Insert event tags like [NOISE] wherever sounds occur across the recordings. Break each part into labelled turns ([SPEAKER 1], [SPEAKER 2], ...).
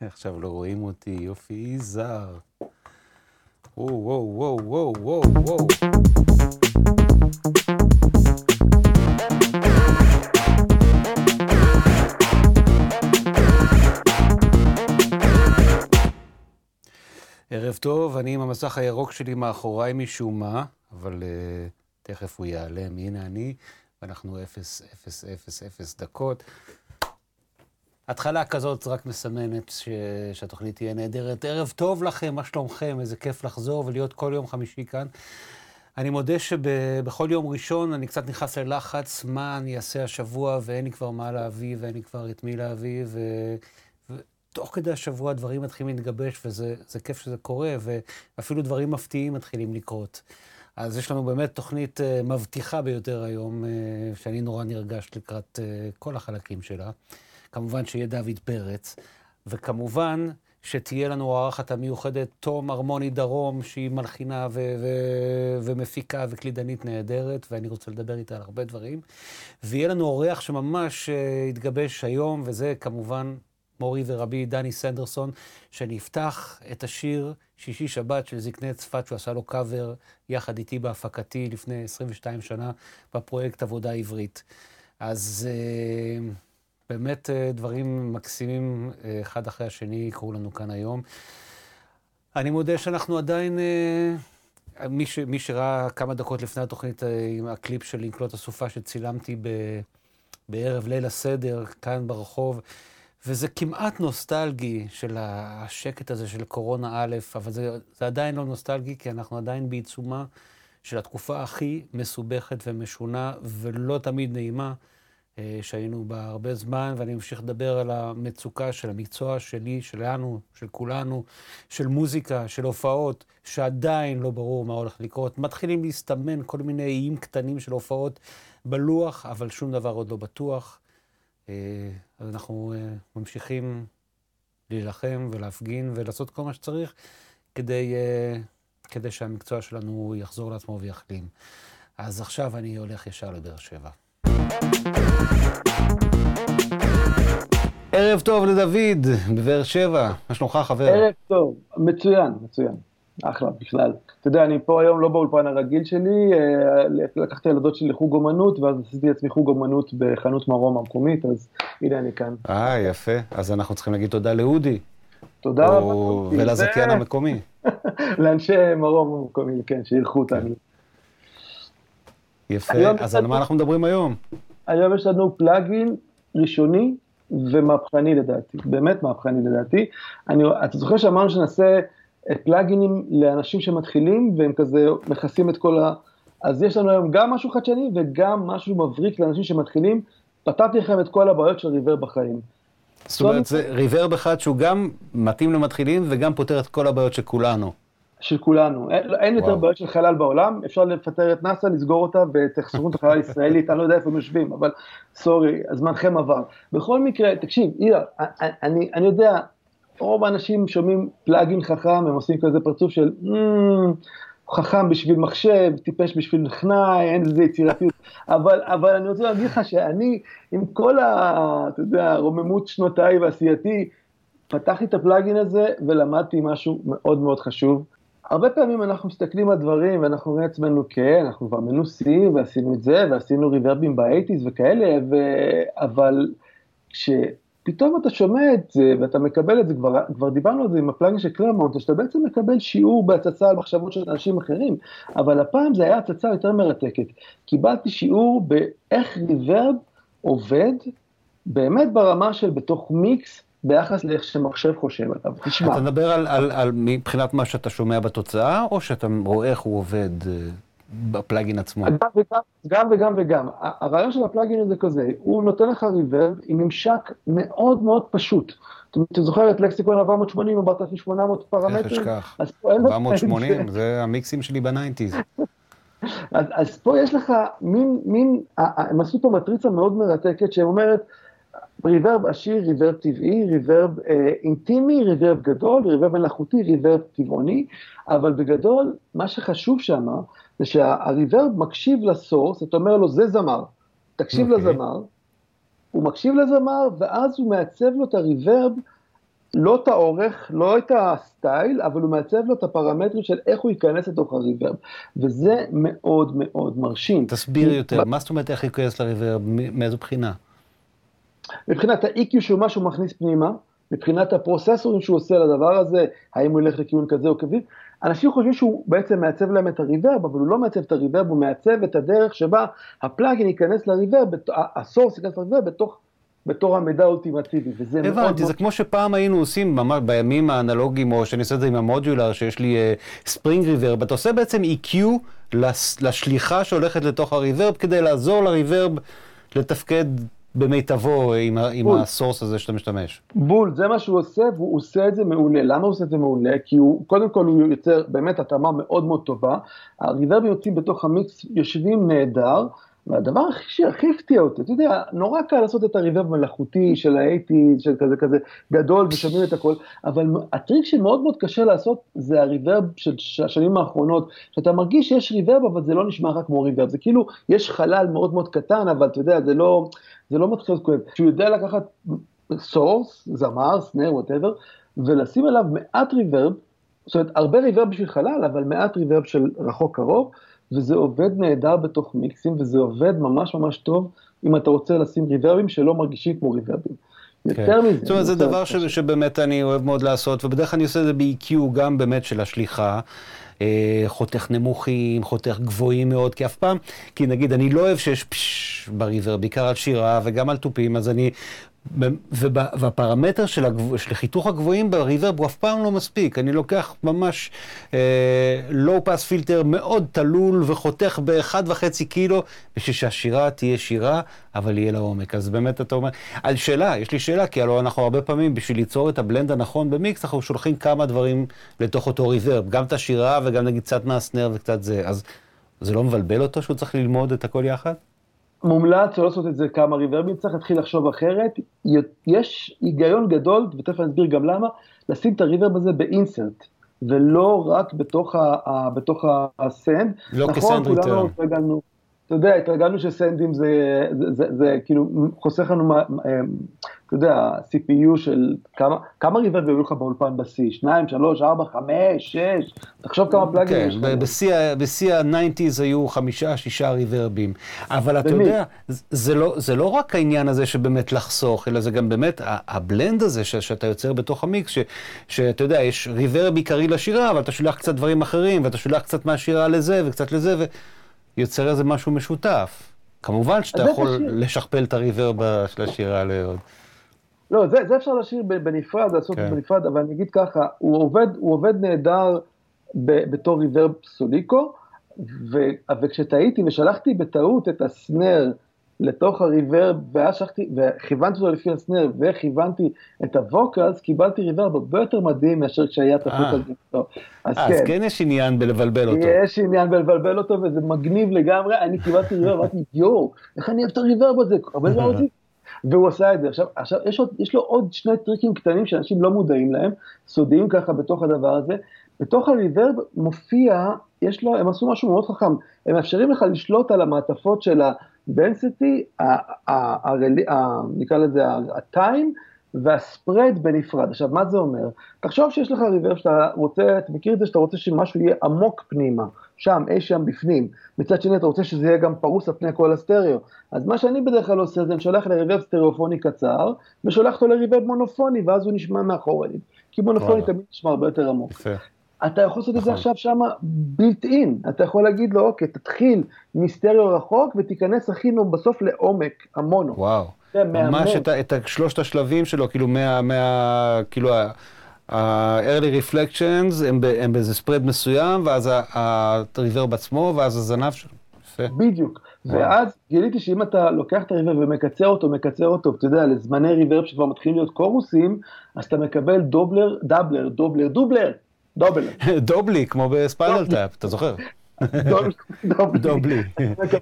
[SPEAKER 1] עכשיו לא רואים אותי, יופי יזהר. וואו, וואו, וואו, וואו, וואו. ערב טוב, אני עם המסך הירוק שלי מאחוריי משום מה, אבל uh, תכף הוא ייעלם. הנה אני, ואנחנו 0, 0, 0, 0 דקות. התחלה כזאת רק מסמנת ש... שהתוכנית תהיה נהדרת. ערב טוב לכם, מה שלומכם? איזה כיף לחזור ולהיות כל יום חמישי כאן. אני מודה שבכל יום ראשון אני קצת נכנס ללחץ, מה אני אעשה השבוע, ואין לי כבר מה להביא, ואין לי כבר את מי להביא, ו... ותוך כדי השבוע דברים מתחילים להתגבש, וזה כיף שזה קורה, ואפילו דברים מפתיעים מתחילים לקרות. אז יש לנו באמת תוכנית uh, מבטיחה ביותר היום, uh, שאני נורא נרגש לקראת uh, כל החלקים שלה. כמובן שיהיה דוד פרץ, וכמובן שתהיה לנו הארחת המיוחדת תום הרמוני דרום, שהיא מלחינה ו- ו- ומפיקה וקלידנית נהדרת, ואני רוצה לדבר איתה על הרבה דברים. ויהיה לנו אורח שממש יתגבש היום, וזה כמובן מורי ורבי דני סנדרסון, שאני אפתח את השיר שישי שבת של זקני צפת, שהוא עשה לו קאבר יחד איתי בהפקתי לפני 22 שנה בפרויקט עבודה עברית. אז... Uh, באמת אה, דברים מקסימים אה, אחד אחרי השני יקרו לנו כאן היום. אני מודה שאנחנו עדיין, אה, מי, ש, מי שראה כמה דקות לפני התוכנית עם הקליפ של לנקלות הסופה שצילמתי ב, בערב ליל הסדר כאן ברחוב, וזה כמעט נוסטלגי של השקט הזה של קורונה א', אבל זה, זה עדיין לא נוסטלגי, כי אנחנו עדיין בעיצומה של התקופה הכי מסובכת ומשונה ולא תמיד נעימה. אה, שהיינו בה הרבה זמן, ואני אמשיך לדבר על המצוקה של המקצוע שלי, שלנו, של כולנו, של מוזיקה, של הופעות, שעדיין לא ברור מה הולך לקרות. מתחילים להסתמן כל מיני איים קטנים של הופעות בלוח, אבל שום דבר עוד לא בטוח. אה, אז אנחנו אה, ממשיכים להילחם ולהפגין ולעשות כל מה שצריך כדי, כדי שהמקצוע שלנו יחזור לעצמו ויחלים. אז עכשיו אני הולך ישר לבאר שבע. ערב טוב לדוד, בבאר שבע. מה שלומך, חבר?
[SPEAKER 2] ערב טוב, מצוין, מצוין. אחלה, בכלל. אתה יודע, אני פה היום לא באולפן הרגיל שלי, אה, לקחתי ילדות שלי לחוג אומנות, ואז עשיתי לעצמי חוג אומנות בחנות מרום המקומית, אז הנה אני כאן.
[SPEAKER 1] אה, יפה. אז אנחנו צריכים להגיד תודה לאודי.
[SPEAKER 2] תודה רבה.
[SPEAKER 1] ולזכיין המקומי. [LAUGHS]
[SPEAKER 2] לאנשי מרום המקומי, כן, שאירחו אותנו.
[SPEAKER 1] יפה, אז על מה אנחנו מדברים היום?
[SPEAKER 2] היום יש לנו פלאגין ראשוני ומהפכני לדעתי, באמת מהפכני לדעתי. אני, אתה זוכר שאמרנו שנעשה פלאגינים לאנשים שמתחילים והם כזה מכסים את כל ה... אז יש לנו היום גם משהו חדשני וגם משהו מבריק לאנשים שמתחילים. פתרתי לכם את כל הבעיות של ריבר בחיים.
[SPEAKER 1] זאת אומרת, זה ריברב אחד שהוא גם מתאים למתחילים וגם פותר את כל הבעיות של כולנו.
[SPEAKER 2] של כולנו. אין, אין יותר בעיות של חלל בעולם, אפשר לפטר את נאס"א, לסגור אותה ותחסרו את החלל הישראלית, אני לא יודע איפה הם יושבים, אבל סורי, הזמנכם עבר. בכל מקרה, תקשיב, אילן, אני, אני יודע, רוב האנשים שומעים פלאגין חכם, הם עושים כזה פרצוף של חכם בשביל מחשב, טיפש בשביל נכנעי, אין לזה יצירתיות, אבל, אבל אני רוצה להגיד לך שאני, עם כל ה... אתה יודע, רוממות שנותיי ועשייתי, פתחתי את ה plugin הזה ולמדתי משהו מאוד מאוד חשוב. הרבה פעמים אנחנו מסתכלים על דברים ואנחנו רואים לעצמנו, כן, אנחנו כבר מנוסים ועשינו את זה ועשינו ריברבים ב eighties וכאלה, ו... אבל כשפתאום אתה שומע את זה ואתה מקבל את זה, כבר, כבר דיברנו על זה עם ה plugin של קלירמאונטן, שאתה בעצם מקבל שיעור בהצצה על מחשבות של אנשים אחרים, אבל הפעם זה היה הצצה יותר מרתקת. קיבלתי שיעור באיך ריברב עובד, באמת ברמה של בתוך מיקס, ביחס לאיך שמחשב חושב עליו.
[SPEAKER 1] תשמע. אתה מדבר על, על, על מבחינת מה שאתה שומע בתוצאה, או שאתה רואה איך הוא עובד אה, בפלאגין עצמו?
[SPEAKER 2] גם וגם, גם וגם וגם. הרעיון של הפלאגין הזה כזה, הוא נותן לך ריברב עם ממשק מאוד מאוד פשוט. אתה זוכר את לקסיקון 480 או 4800 פרמטרים? איך
[SPEAKER 1] אשכח. 480, [LAUGHS] זה המיקסים שלי ב nineties.
[SPEAKER 2] אז, אז פה יש לך מין, מין, הם עשו פה מטריצה מאוד מרתקת שאומרת, reverb עשיר, reverb טבעי, reverb אה, אינטימי, reverb גדול, reverb מלאכותי, reverb טבעוני, אבל בגדול, מה שחשוב שם, זה שה reverb מקשיב ל source, אתה אומר לו, זה זמר, תקשיב okay. אוקיי. לזמר, הוא מקשיב לזמר, ואז הוא מעצב לו את ה reverb, לא את האורך, לא את הסטייל, אבל הוא מעצב לו את הפרמטרים של איך הוא ייכנס לתוך הריברב, וזה מאוד מאוד מרשים.
[SPEAKER 1] תסביר יותר, מה זאת אומרת איך ייכנס לריברב, מאיזו בחינה?
[SPEAKER 2] מבחינת ה-EQ שהוא מה שהוא מכניס פנימה, מבחינת הפרוססורים שהוא עושה לדבר הזה, האם הוא ילך לכיוון כזה או כזה, אנשים חושבים שהוא בעצם מעצב להם את הריברב, אבל הוא לא מעצב את הריברב, הוא מעצב את הדרך שבה הפלאגין ייכנס לריברב, הסורס ייכנס לריברב בתוך... בתור המידע האולטימטיבי, וזה
[SPEAKER 1] הבנתי, מאוד... הבנתי, זה כמו שפעם היינו עושים ממש בימים האנלוגיים, או שאני עושה את זה עם המודולר, שיש לי ספרינג uh, ריברב, אתה עושה בעצם EQ לשליחה שהולכת לתוך הריברב, כדי לעזור לריברב לתפקד במיטבו עם, עם הסורס הזה שאתה משתמש.
[SPEAKER 2] בול, זה מה שהוא עושה, והוא עושה את זה מעולה. למה הוא עושה את זה מעולה? כי הוא, קודם כל הוא יוצר באמת התאמה מאוד מאוד טובה. הריברבים יוצאים בתוך המיקס, יושבים נהדר. והדבר הכי הכי הפתיע אותי, אתה יודע, נורא קל לעשות את ה reverb מלאכותי של ה eighties, של כזה כזה גדול ושומעים את הכל, אבל הטריק שמאוד מאוד קשה לעשות זה ה reverb של השנים האחרונות, שאתה מרגיש שיש reverb אבל זה לא נשמע רק כמו reverb, זה כאילו יש חלל מאוד מאוד קטן, אבל אתה יודע, זה לא, זה לא מתחיל להיות כואב. שהוא יודע לקחת source, זמר, snare, whatever, ולשים עליו מעט reverb, זאת אומרת, הרבה ריברב בשביל חלל, אבל מעט ריברב של רחוק קרוב, וזה עובד נהדר בתוך מיקסים, וזה עובד ממש ממש טוב אם אתה רוצה לשים ריברבים שלא מרגישים כמו ריברבים.
[SPEAKER 1] יותר כן. מזה. זאת אומרת, זה דבר שבאמת אני אוהב מאוד לעשות, ובדרך כלל אני עושה את זה ב-EQ גם באמת של השליחה. אה, חותך נמוכים, חותך גבוהים מאוד, כי אף פעם, כי נגיד, אני לא אוהב שיש פשש בריבר, בעיקר על שירה וגם על תופים, אז אני והפרמטר של, הגב... של חיתוך הגבוהים בריברב הוא אף פעם לא מספיק. אני לוקח ממש לואו פאס פילטר מאוד תלול וחותך ב-1.5 קילו בשביל שהשירה תהיה שירה, אבל יהיה לה עומק. אז באמת אתה אומר, על שאלה, יש לי שאלה, כי הלוא אנחנו הרבה פעמים, בשביל ליצור את הבלנד הנכון במיקס, אנחנו שולחים כמה דברים לתוך אותו ריברב, גם את השירה וגם נגיד קצת מהסנר וקצת זה. אז זה לא מבלבל אותו שהוא צריך ללמוד את הכל יחד?
[SPEAKER 2] מומלץ לא לעשות את זה כמה ריברבים, צריך להתחיל לחשוב אחרת. יש היגיון גדול, ותכף אני אסביר גם למה, לשים את הריברב הזה באינסרט, ולא רק בתוך, ה, בתוך הסנד.
[SPEAKER 1] לא נכון, כסנד ריטרן.
[SPEAKER 2] אתה יודע, התרגלנו שסנדים זה, זה, זה, זה, זה כאילו חוסך לנו, אה, אתה יודע, CPU של כמה, כמה ריברב היו לך באולפן בשיא? שניים, שלוש, ארבע, חמש, שש, תחשוב כמה פלאגים
[SPEAKER 1] כן, יש לך. בשיא ה-90's היו חמישה, שישה ריברבים. אבל אתה יודע, זה לא, זה לא רק העניין הזה שבאמת לחסוך, אלא זה גם באמת הבלנד הזה ש, שאתה יוצר בתוך המיקס, שאתה יודע, יש ריברב עיקרי לשירה, אבל אתה שולח קצת דברים אחרים, ואתה שולח קצת מהשירה לזה וקצת לזה, ו... יוצר איזה משהו משותף. כמובן שאתה יכול לשכפל את הריבר של השירה לעוד.
[SPEAKER 2] לא, זה, זה אפשר לשיר בנפרד, לעשות כן. בנפרד, אבל אני אגיד ככה, הוא עובד, הוא עובד נהדר ב, בתור ריברב סוליקו, ו, וכשטעיתי ושלחתי בטעות את הסנר לתוך הריברב, ואז שלחתי, וכיוונתי אותו לפי הסנר, וכיוונתי את הווקלס, קיבלתי ריברב הרבה יותר מדהים מאשר כשהיה את החוק הזה.
[SPEAKER 1] אז כן. אז כן יש עניין בלבלבל אותו.
[SPEAKER 2] יש עניין בלבלבל אותו, וזה מגניב לגמרי. אני קיבלתי ריברב, אמרתי, יואו, איך אני אוהב את הריברב הזה, הרבה זמן [LAUGHS] רוצים. והוא עשה את זה. עכשיו, עכשיו יש, עוד, יש לו עוד שני טריקים קטנים שאנשים לא מודעים להם, סודיים ככה בתוך הדבר הזה. בתוך הריברב מופיע, יש לו, הם עשו משהו מאוד חכם, הם מאפשרים לך לשלוט על המעטפות של ה... density, נקרא לזה ה-time והספרד בנפרד. עכשיו, מה זה אומר? תחשוב שיש לך ריבר שאתה רוצה, אתה מכיר את זה שאתה רוצה שמשהו יהיה עמוק פנימה, שם, אי שם בפנים. מצד שני, אתה רוצה שזה יהיה גם פרוס על פני כל הסטריאו. אז מה שאני בדרך כלל עושה זה אני שולח לריבר סטריאופוני קצר, ושולח אותו לריבר מונופוני, ואז הוא נשמע מאחורנית. כי מונופוני תמיד נשמע הרבה יותר עמוק. יפה. אתה יכול לעשות את זה נכון. עכשיו שם בילט אין, אתה יכול להגיד לו, אוקיי, תתחיל מסטריאו רחוק ותיכנס הכי בסוף לעומק המונו.
[SPEAKER 1] וואו, ממש את, את שלושת השלבים שלו, כאילו מה, מה כאילו ה-early reflections הם, הם באיזה ספרד מסוים, ואז הריברב עצמו, ואז הזנב שלו.
[SPEAKER 2] יפה. בדיוק. ואז גיליתי שאם אתה לוקח את הריברב ומקצר אותו, מקצר אותו, אתה יודע, לזמני ריברב שכבר מתחילים להיות קורוסים, אז אתה מקבל דובלר, דאבלר, דובלר, דובלר. דובלי. [LAUGHS]
[SPEAKER 1] דובלי, כמו בספיינל טאפ, אתה זוכר? [LAUGHS] דובלי.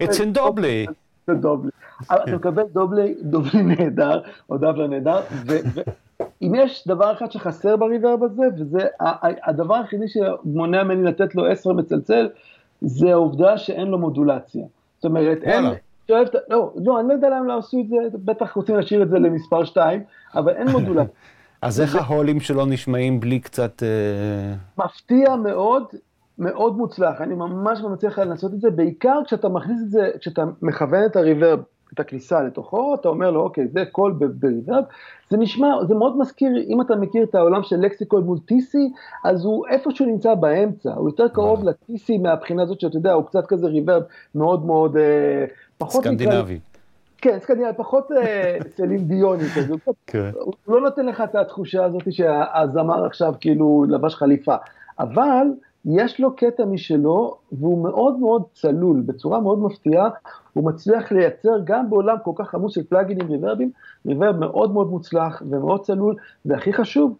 [SPEAKER 1] It's in דובלי.
[SPEAKER 2] דובלי. אתה כן. מקבל דובלי, דובלי נהדר, או דבלה נהדר, ואם יש דבר אחד שחסר בריברב הזה, וזה הדבר היחידי שמונע ממני לתת לו עשר מצלצל, זה העובדה שאין לו מודולציה. זאת אומרת, אין... לא, לא, אני לא יודע למה לא עשו את זה, בטח רוצים להשאיר את זה למספר 2, אבל אין מודולציה. [LAUGHS]
[SPEAKER 1] אז איך ההולים שלו נשמעים בלי קצת... אה,
[SPEAKER 2] מפתיע מאוד, מאוד מוצלח. אני ממש מצליח לנסות את זה, בעיקר כשאתה מכניס את זה, כשאתה מכוון את הריברב, את הכניסה לתוכו, אתה אומר לו, אוקיי, זה קול בריברב. זה נשמע, זה מאוד מזכיר, אם אתה מכיר את העולם של לקסיקול מול טיסי, אז הוא איפשהו נמצא באמצע, הוא יותר קרוב לטיסי מהבחינה הזאת שאתה יודע, הוא קצת כזה ריברב מאוד מאוד, אה,
[SPEAKER 1] פחות... סקנדינבי.
[SPEAKER 2] כן, סקנדינבי, פחות אה, סלים דיוני כזה, [LAUGHS] כן. הוא לא נותן לך את התחושה הזאת שהזמר עכשיו כאילו לבש חליפה, אבל יש לו קטע משלו, והוא מאוד מאוד צלול, בצורה מאוד מפתיעה, הוא מצליח לייצר גם בעולם כל כך עמוס של פלאגינים ריברבים, ריברב מאוד מאוד מוצלח ומאוד צלול, והכי חשוב,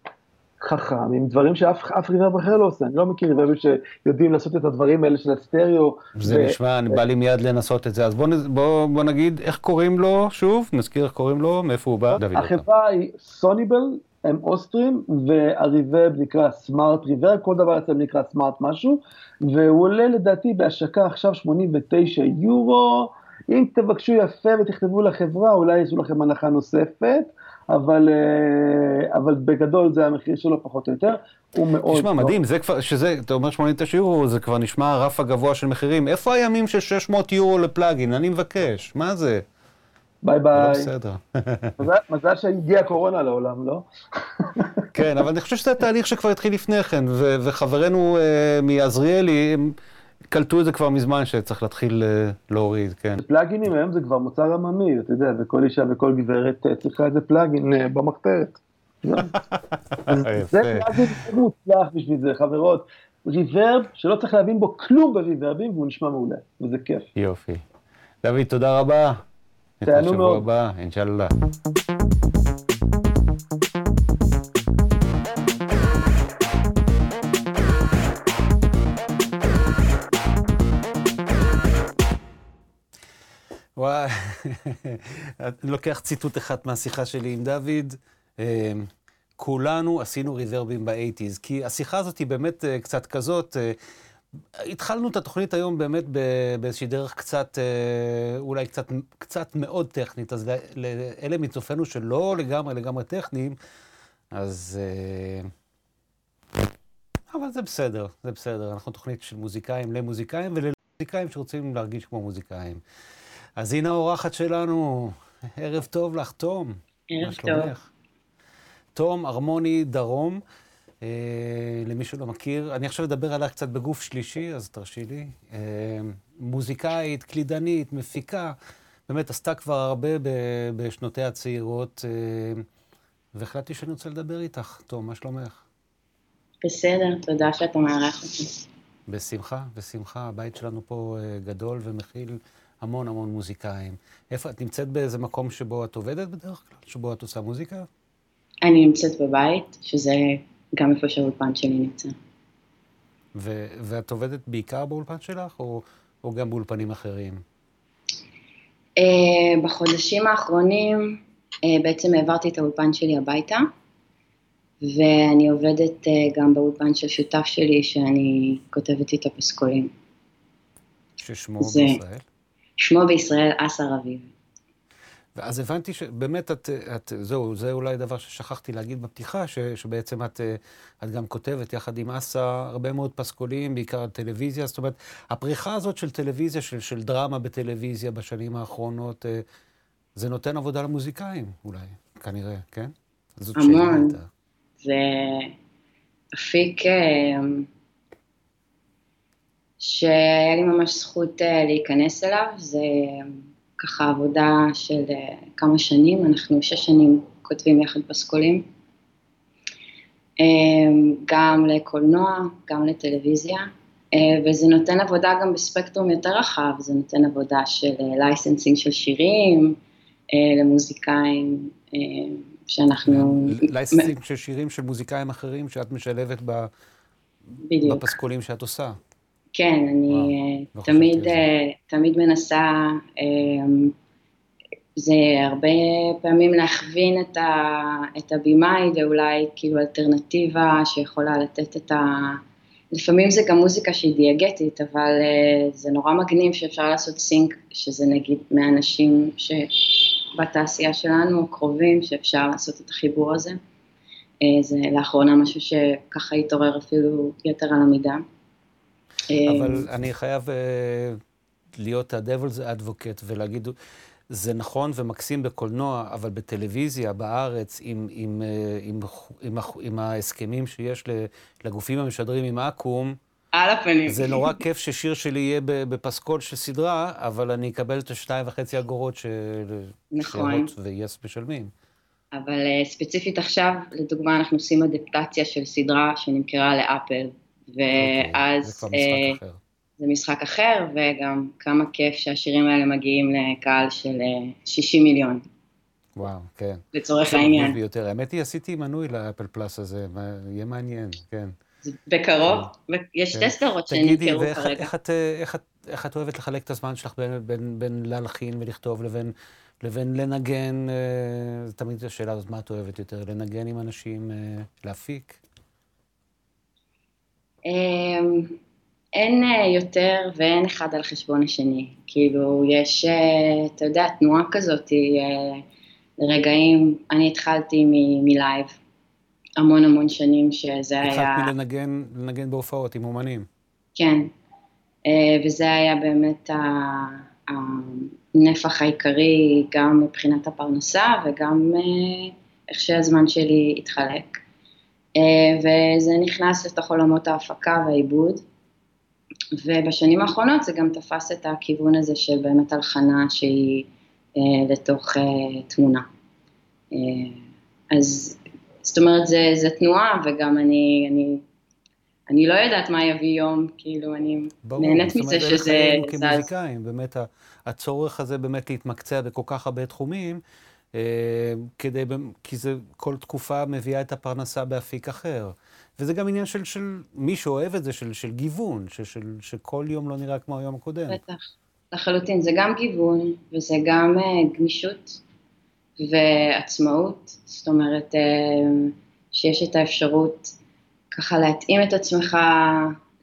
[SPEAKER 2] חכם, עם דברים שאף ריברב אחר לא עושה. אני לא מכיר ריברבים שיודעים לעשות את הדברים האלה של הסטריאו.
[SPEAKER 1] זה ו... נשמע, אני בא לי מיד לנסות את זה. אז בוא, בוא, בוא נגיד איך קוראים לו שוב, נזכיר איך קוראים לו, מאיפה הוא בא,
[SPEAKER 2] דוד. החברה היא סוניבל, הם אוסטרים, והריברב נקרא סמארט ריברב, כל דבר אצלם נקרא סמארט משהו, והוא עולה לדעתי בהשקה עכשיו 89 יורו. אם תבקשו יפה ותכתבו לחברה, אולי יעשו לכם הנחה נוספת. אבל, אה, אבל בגדול זה המחיר שלו פחות או יותר, הוא מאוד...
[SPEAKER 1] תשמע, מדהים, זה כבר, שזה, אתה אומר 89 יורו, זה כבר נשמע הרף הגבוה של מחירים. איפה הימים של 600 יורו לפלאגין? אני מבקש, מה זה?
[SPEAKER 2] ביי ביי.
[SPEAKER 1] לא בסדר.
[SPEAKER 2] מזל, מזל שהגיעה קורונה לעולם, לא? [LAUGHS]
[SPEAKER 1] כן, אבל אני חושב שזה תהליך שכבר התחיל לפני כן, וחברינו uh, מעזריאלי, הם... קלטו את זה כבר מזמן שצריך להתחיל אה, להוריד, כן.
[SPEAKER 2] פלאגינים היום זה כבר מוצר עממי, אתה יודע, וכל אישה וכל גברת אה, צריכה איזה פלאגין אה, במחתרת. [LAUGHS] זה פלאגין מוצלח בשביל זה, חברות. ריברב שלא צריך להבין בו כלום בריברבים, והוא נשמע מעולה, וזה כיף.
[SPEAKER 1] יופי. דוד, תודה רבה.
[SPEAKER 2] תענו מאוד.
[SPEAKER 1] הבא, אינשאללה. וואי, [LAUGHS] לוקח ציטוט אחד מהשיחה שלי עם דוד. אמ, כולנו עשינו ריברבים באייטיז, כי השיחה הזאת היא באמת אה, קצת כזאת. אה, התחלנו את התוכנית היום באמת באיזושהי דרך קצת, אה, אולי קצת, קצת מאוד טכנית, אז לאלה מצופינו שלא לגמרי לגמרי טכניים, אז... אבל זה בסדר, זה בסדר. אנחנו תוכנית של מוזיקאים למוזיקאים ולמוזיקאים שרוצים להרגיש כמו מוזיקאים. אז הנה האורחת שלנו, ערב טוב לך, תום.
[SPEAKER 3] ערב טוב.
[SPEAKER 1] תום הרמוני דרום, אה, למי שלא מכיר. אני עכשיו אדבר עליה קצת בגוף שלישי, אז תרשי לי. אה, מוזיקאית, קלידנית, מפיקה, באמת עשתה כבר הרבה בשנותיה הצעירות, אה, והחלטתי שאני רוצה לדבר איתך. תום, מה שלומך?
[SPEAKER 3] בסדר, תודה שאתה מארח אותי.
[SPEAKER 1] בשמחה, בשמחה. הבית שלנו פה אה, גדול ומכיל המון המון מוזיקאים. איפה, את נמצאת באיזה מקום שבו את עובדת בדרך כלל? שבו את עושה מוזיקה?
[SPEAKER 3] אני נמצאת בבית, שזה גם איפה שהאולפן שלי נמצא.
[SPEAKER 1] ו- ואת עובדת בעיקר באולפן שלך, או, או גם באולפנים אחרים?
[SPEAKER 3] Uh, בחודשים האחרונים uh, בעצם העברתי את האולפן שלי הביתה, ואני עובדת uh, גם באולפן של שותף שלי, שאני כותבת איתו פסקולים.
[SPEAKER 1] ששמו זה... בישראל?
[SPEAKER 3] שמו בישראל אסר אביב.
[SPEAKER 1] ואז הבנתי שבאמת את, את, זהו, זה אולי דבר ששכחתי להגיד בפתיחה, ש, שבעצם את, את גם כותבת יחד עם אסה הרבה מאוד פסקולים, בעיקר על טלוויזיה. זאת אומרת, הפריחה הזאת של טלוויזיה, של, של דרמה בטלוויזיה בשנים האחרונות, אה, זה נותן עבודה למוזיקאים אולי, כנראה, כן?
[SPEAKER 3] המון. זה אפיק... אה, שהיה לי ממש זכות אה, להיכנס אליו, זה ככה עבודה של אה, כמה שנים, אנחנו שש שנים כותבים יחד פסקולים, אה, גם לקולנוע, גם לטלוויזיה, וזה נותן עבודה גם בספקטרום יותר רחב, זה נותן עבודה של licensing של שירים, למוזיקאים, שאנחנו...
[SPEAKER 1] licensing של שירים של מוזיקאים אחרים שאת משלבת בפסקולים שאת עושה.
[SPEAKER 3] כן, אני וואו, לא תמיד, תמיד מנסה, זה הרבה פעמים להכווין את, ה, את הבימאי לאולי כאילו אלטרנטיבה שיכולה לתת את ה... לפעמים זה גם מוזיקה שהיא דיאגטית, אבל זה נורא מגניב שאפשר לעשות סינק, שזה נגיד מאנשים שבתעשייה שלנו, קרובים, שאפשר לעשות את החיבור הזה. זה לאחרונה משהו שככה התעורר אפילו יתר על המידה.
[SPEAKER 1] אבל uh, אני חייב uh, להיות ה-Devil's Advocate ולהגיד... זה נכון ומקסים בקולנוע, אבל בטלוויזיה, בארץ, עם, עם, אה, עם, עם, עם, עם ההסכמים שיש לגופים המשדרים עם אקו"ם,
[SPEAKER 3] על הפנים.
[SPEAKER 1] זה נורא כיף ששיר שלי יהיה בפסקול של סדרה, אבל אני אקבל את השתיים וחצי אגורות של...
[SPEAKER 3] נכון.
[SPEAKER 1] ויס משלמים.
[SPEAKER 3] אבל ספציפית עכשיו, לדוגמה, אנחנו עושים אדפטציה של סדרה שנמכרה לאפל, ואז... Okay, זה אחר. זה משחק אחר, וגם כמה כיף שהשירים האלה מגיעים לקהל של 60 אה, מיליון.
[SPEAKER 1] וואו, כן.
[SPEAKER 3] לצורך העניין.
[SPEAKER 1] ביותר. האמת היא, עשיתי מנוי לאפל פלאס הזה, יהיה מעניין, כן.
[SPEAKER 3] בקרוב, כן. יש שתי סדרות שנמכרו כרגע. תגידי,
[SPEAKER 1] איך את אוהבת לחלק את הזמן שלך בין, בין, בין להלחין ולכתוב לבין, לבין לנגן? אה, תמיד השאלה הזאת, מה את אוהבת יותר? לנגן עם אנשים, אה, להפיק?
[SPEAKER 3] אמ, אין אה, יותר ואין אחד על חשבון השני. כאילו, יש, אה, אתה יודע, תנועה כזאת, אה, לרגעים, אני התחלתי מלייב, המון המון שנים שזה היה...
[SPEAKER 1] התחלת מלנגן לנגן בהופעות עם אומנים.
[SPEAKER 3] כן, וזה היה באמת הנפח העיקרי, גם מבחינת הפרנסה וגם איך שהזמן שלי התחלק. וזה נכנס לתוך עולמות ההפקה והעיבוד. ובשנים האחרונות זה גם תפס את הכיוון הזה של באמת הלחנה שהיא אה, לתוך אה, תמונה. אה, אז זאת אומרת, זה, זה תנועה, וגם אני, אני, אני לא יודעת מה יביא יום, כאילו, אני ברור, נהנית מזה שזה. ברור, זאת
[SPEAKER 1] אומרת, כמוזיקאים, באמת הצורך הזה באמת להתמקצע בכל כך הרבה תחומים, אה, כדי, כי זה, כל תקופה מביאה את הפרנסה באפיק אחר. וזה גם עניין של, של מי שאוהב את זה, של, של גיוון, של, של, שכל יום לא נראה כמו היום הקודם.
[SPEAKER 3] בטח, לחלוטין. זה גם גיוון, וזה גם uh, גמישות ועצמאות. זאת אומרת, uh, שיש את האפשרות ככה להתאים את עצמך,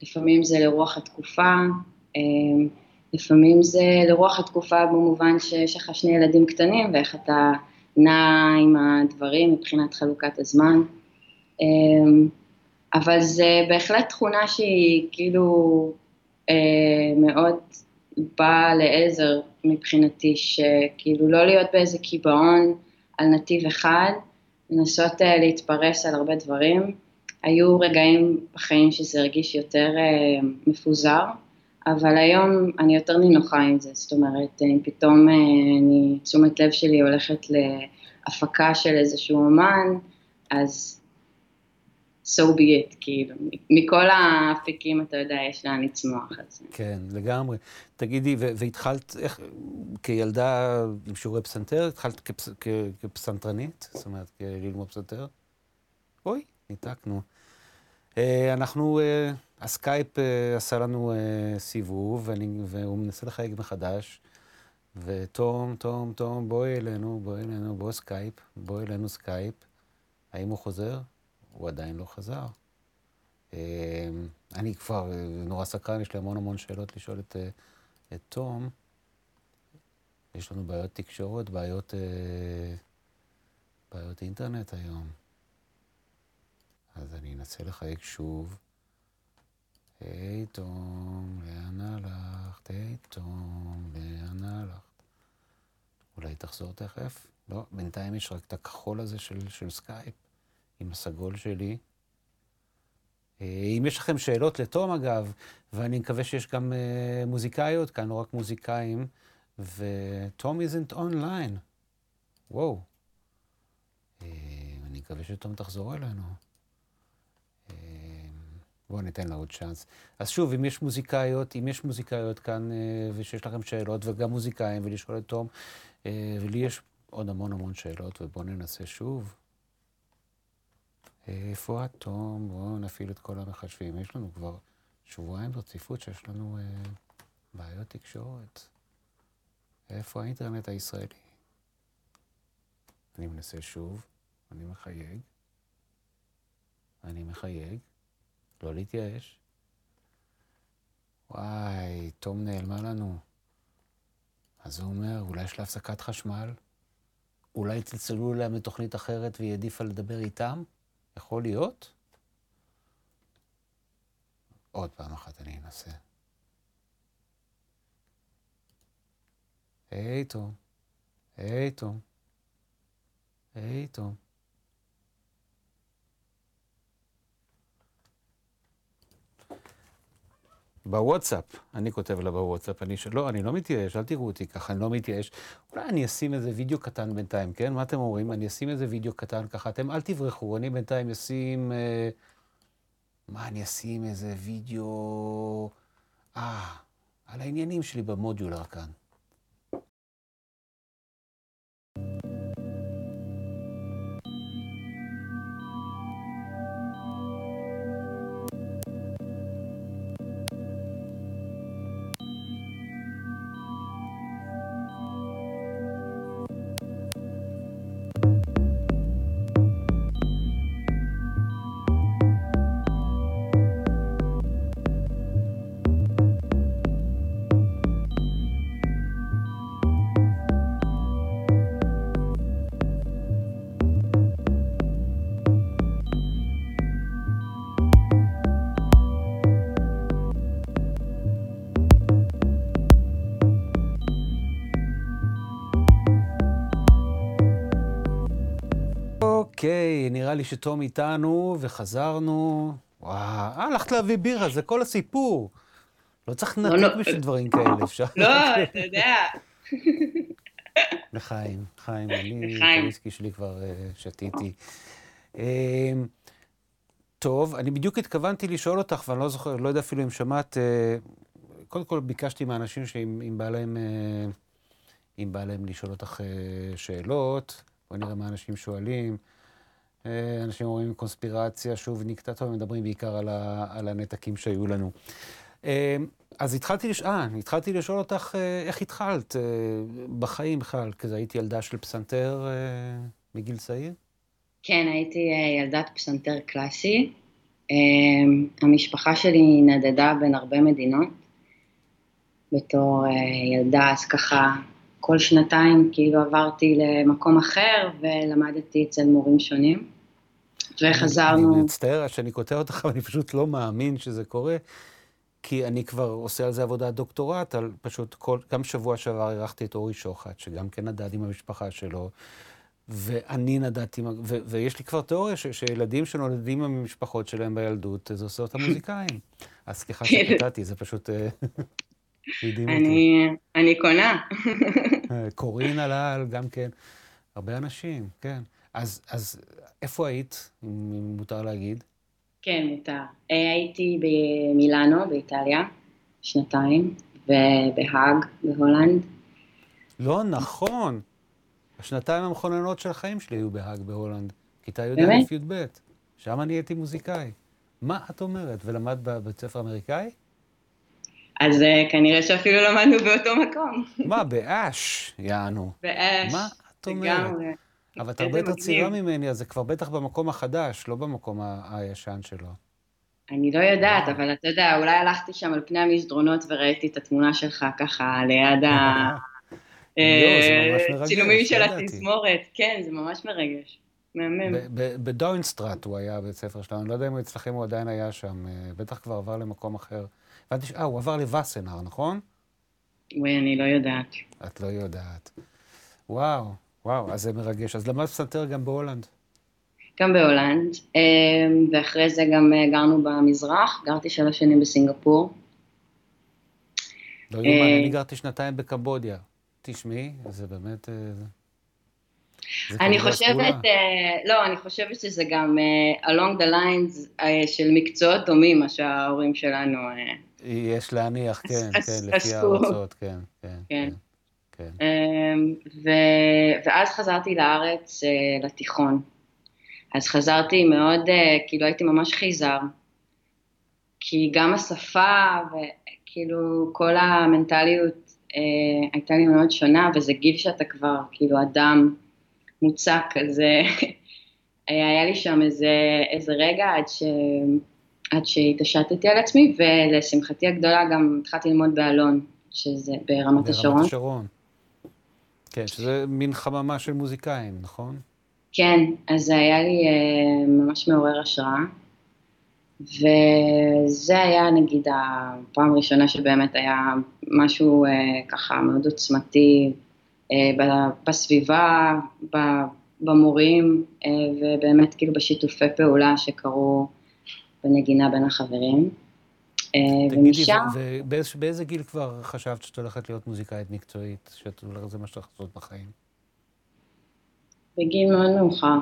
[SPEAKER 3] לפעמים זה לרוח התקופה, uh, לפעמים זה לרוח התקופה במובן שיש לך שני ילדים קטנים ואיך אתה נע עם הדברים מבחינת חלוקת הזמן. אבל זה בהחלט תכונה שהיא כאילו אה, מאוד באה לעזר מבחינתי, שכאילו לא להיות באיזה קיבעון על נתיב אחד, לנסות אה, להתפרס על הרבה דברים. היו רגעים בחיים שזה הרגיש יותר אה, מפוזר, אבל היום אני יותר נינוחה עם זה, זאת אומרת, אני פתאום, אה, אני, תשומת לב שלי הולכת להפקה של איזשהו אומן, אז so be it, כאילו, מכל האפיקים, אתה יודע, יש לאן לצמוח את זה.
[SPEAKER 1] כן, לגמרי. תגידי, והתחלת, איך, כילדה עם שיעורי פסנתר, התחלת כפס, כפסנתרנית? זאת אומרת, ללמוד פסנתר? אוי, ניתקנו. אה, אנחנו, אה, הסקייפ אה, עשה לנו סיבוב, ואני, והוא מנסה לחייג מחדש. ותום, תום, תום, בואי אלינו, בואי אלינו, בוא סקייפ, בואי אלינו סקייפ. האם הוא חוזר? הוא עדיין לא חזר. אמ, אני כבר נורא סקרן, יש לי המון המון שאלות לשאול את, אה, את תום. יש לנו בעיות תקשורת, בעיות, אה, בעיות אינטרנט היום. אז אני אנסה לחייג שוב. היי תום, לאן הלכת? היי תום, לאן הלכת? אולי תחזור תכף? לא, בינתיים יש רק את הכחול הזה של, של סקייפ. עם הסגול שלי. אה, אם יש לכם שאלות לתום, אגב, ואני מקווה שיש גם אה, מוזיקאיות כאן, לא רק מוזיקאים, ותום isn't online. וואו. אה, אני מקווה שתום תחזור אלינו. אה, בואו ניתן לה עוד צ'אנס. אז שוב, אם יש מוזיקאיות, אם יש מוזיקאיות כאן, אה, ושיש לכם שאלות, וגם מוזיקאים, ולשאול את תום, ולי יש עוד המון המון שאלות, ובואו ננסה שוב. איפה התום? בואו נפעיל את כל המחשבים. יש לנו כבר שבועיים ברציפות שיש לנו אה, בעיות תקשורת. איפה האינטרנט הישראלי? אני מנסה שוב, אני מחייג. אני מחייג. לא להתייאש. וואי, תום נעלמה לנו. אז הוא אומר, אולי יש לה הפסקת חשמל? אולי צלצלו אליה מתוכנית אחרת והיא העדיפה לדבר איתם? יכול להיות? עוד פעם אחת אני אנסה. היי, תום. היי, תום. היי, תום. בוואטסאפ, אני כותב לה בוואטסאפ, אני של... לא, אני לא מתייאש, אל תראו אותי ככה, אני לא מתייאש. אולי אני אשים איזה וידאו קטן בינתיים, כן? מה אתם אומרים? אני אשים איזה וידאו קטן ככה, אתם אל תברחו, אני בינתיים אשים... אה... מה אני אשים איזה וידאו... אה, על העניינים שלי במודולר כאן. לי שתום איתנו, וחזרנו. וואו, אה, הלכת להביא בירה, זה כל הסיפור. לא צריך לנתק לא, לא. בשביל דברים כאלה, אפשר...
[SPEAKER 3] לא, אתה יודע. [LAUGHS]
[SPEAKER 1] לחיים, חיים, אני את הוויסקי שלי כבר אה, שתיתי. אה, טוב, אני בדיוק התכוונתי לשאול אותך, ואני לא זוכר, לא יודע אפילו אם שמעת, קודם כל ביקשתי מהאנשים שאם בא להם, אם בא להם לשאול אותך שאלות, בואי נראה מה אנשים שואלים. אה, אנשים אומרים קונספירציה, שוב, נקטטור, מדברים בעיקר על, ה, על הנתקים שהיו לנו. אה, אז התחלתי, לש... אה, התחלתי לשאול אותך איך התחלת בחיים בכלל, כזה הייתי ילדה של פסנתר מגיל צעיר?
[SPEAKER 3] כן, הייתי ילדת פסנתר קלאסי. המשפחה שלי נדדה בין הרבה מדינות. בתור ילדה, אז ככה כל שנתיים כאילו עברתי למקום אחר ולמדתי אצל מורים שונים. וחזרנו...
[SPEAKER 1] אני מצטער שאני קוטע אותך, [LAUGHS] אבל אני פשוט לא מאמין שזה קורה, כי אני כבר עושה על זה עבודת דוקטורט, על פשוט כל... גם שבוע שעבר אירחתי את אורי שוחט, שגם כן נדד עם המשפחה שלו, ואני נדדתי, ו... ויש לי כבר תיאוריה ש... שילדים שנולדים עם המשפחות שלהם בילדות, זה עושה אותם מוזיקאים. אז סליחה. [LAUGHS] שקטעתי, זה פשוט... [LAUGHS]
[SPEAKER 3] אני, אני קונה.
[SPEAKER 1] אה, קורין הלל, גם כן. הרבה אנשים, כן. אז, אז איפה היית, אם מותר להגיד?
[SPEAKER 3] כן, מותר. אה, הייתי במילאנו, באיטליה, שנתיים, ובהאג, בהולנד.
[SPEAKER 1] לא נכון. השנתיים המכוננות של החיים שלי היו בהאג, בהולנד. כיתה י"א-י"ב. שם אני הייתי מוזיקאי. מה את אומרת? ולמדת בבית ספר אמריקאי?
[SPEAKER 3] אז uh, כנראה שאפילו למדנו באותו מקום.
[SPEAKER 1] מה, באש, יענו.
[SPEAKER 3] באש,
[SPEAKER 1] מה את אומרת? אבל את הרבה יותר צעירה ממני, אז זה כבר בטח במקום החדש, לא במקום הישן שלו.
[SPEAKER 3] אני לא יודעת, אבל אתה יודע, אולי הלכתי שם על פני המסדרונות וראיתי את התמונה שלך ככה ליד הצילומים [LAUGHS] לא, של התזמורת. כן, זה ממש מרגש. מהמם.
[SPEAKER 1] בדוינסטראט הוא היה בית ספר שלנו, אני לא יודע אם אצלכם הוא עדיין היה שם, אה, בטח כבר עבר למקום אחר. הבנתי ש... אה, הוא עבר לווסנר, נכון?
[SPEAKER 3] וואי, אני לא יודעת.
[SPEAKER 1] את לא יודעת. וואו, וואו, אז זה מרגש. אז למדת פסנתר גם בהולנד?
[SPEAKER 3] גם בהולנד, אמ, ואחרי זה גם אה, גרנו במזרח, גרתי שלוש שנים בסינגפור.
[SPEAKER 1] לא יאומן, אני אה, גרתי שנתיים בקמבודיה. תשמעי, זה באמת... אה,
[SPEAKER 3] אני חושבת, לא, אני חושבת שזה גם along the lines של מקצועות דומים, מה שההורים שלנו
[SPEAKER 1] יש להניח, כן, כן, לפי ההרצאות, כן, כן. כן.
[SPEAKER 3] כן. אמ, ואז חזרתי לארץ אה, לתיכון. אז חזרתי מאוד, אה, כאילו הייתי ממש חיזר. כי גם השפה וכאילו כל המנטליות אה, הייתה לי מאוד שונה, וזה גיל שאתה כבר כאילו אדם מוצק, אז [LAUGHS] היה לי שם איזה, איזה רגע עד, ש, עד שהתעשתתי על עצמי, ולשמחתי הגדולה גם התחלתי ללמוד באלון, שזה ברמת השרון. ברמת
[SPEAKER 1] השרון. כן, שזה מין חממה של מוזיקאים, נכון?
[SPEAKER 3] כן, אז זה היה לי אה, ממש מעורר השראה. וזה היה נגיד הפעם הראשונה שבאמת היה משהו אה, ככה מאוד עוצמתי אה, בסביבה, במורים, אה, ובאמת כאילו בשיתופי פעולה שקרו בנגינה בין החברים.
[SPEAKER 1] אה, ומשם... תגידי, ובאיזה גיל כבר חשבת שאת הולכת להיות מוזיקאית מקצועית, שאת הולכת, זה מה שאת לעשות בחיים?
[SPEAKER 3] בגיל מאוד מאוחר.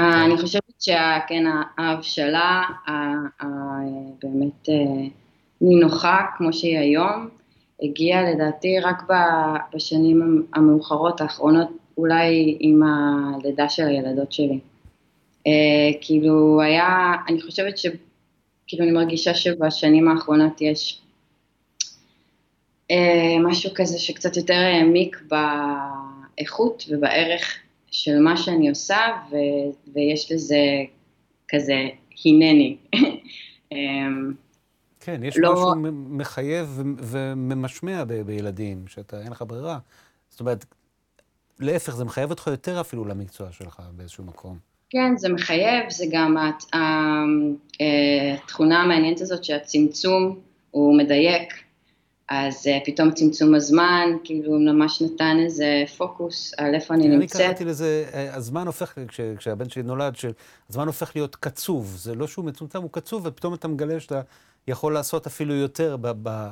[SPEAKER 3] אה, אני חושבת שכן, ההבשלה באמת נינוחה כמו שהיא היום, הגיעה לדעתי רק בשנים המאוחרות האחרונות, אולי עם הלידה של הילדות שלי. כאילו היה, אני חושבת ש... כאילו אני מרגישה שבשנים האחרונות יש משהו כזה שקצת יותר העמיק באיכות ובערך של מה שאני עושה, ו, ויש לזה כזה הנני. [LAUGHS]
[SPEAKER 1] אמ, כן, יש לא... משהו מחייב וממשמע ב- בילדים, שאתה, אין לך ברירה. זאת אומרת, להפך, זה מחייב אותך יותר אפילו למקצוע שלך באיזשהו מקום.
[SPEAKER 3] כן, זה מחייב, זה גם התכונה המעניינת הזאת שהצמצום הוא מדייק. אז uh, פתאום צמצום הזמן, כאילו ממש נתן איזה פוקוס על איפה אני נמצאת.
[SPEAKER 1] אני קראתי לזה, אה, הזמן הופך, כש, כשהבן שלי נולד, שהזמן הופך להיות קצוב, זה לא שהוא מצומצם, הוא קצוב, ופתאום אתה מגלה שאתה יכול לעשות אפילו יותר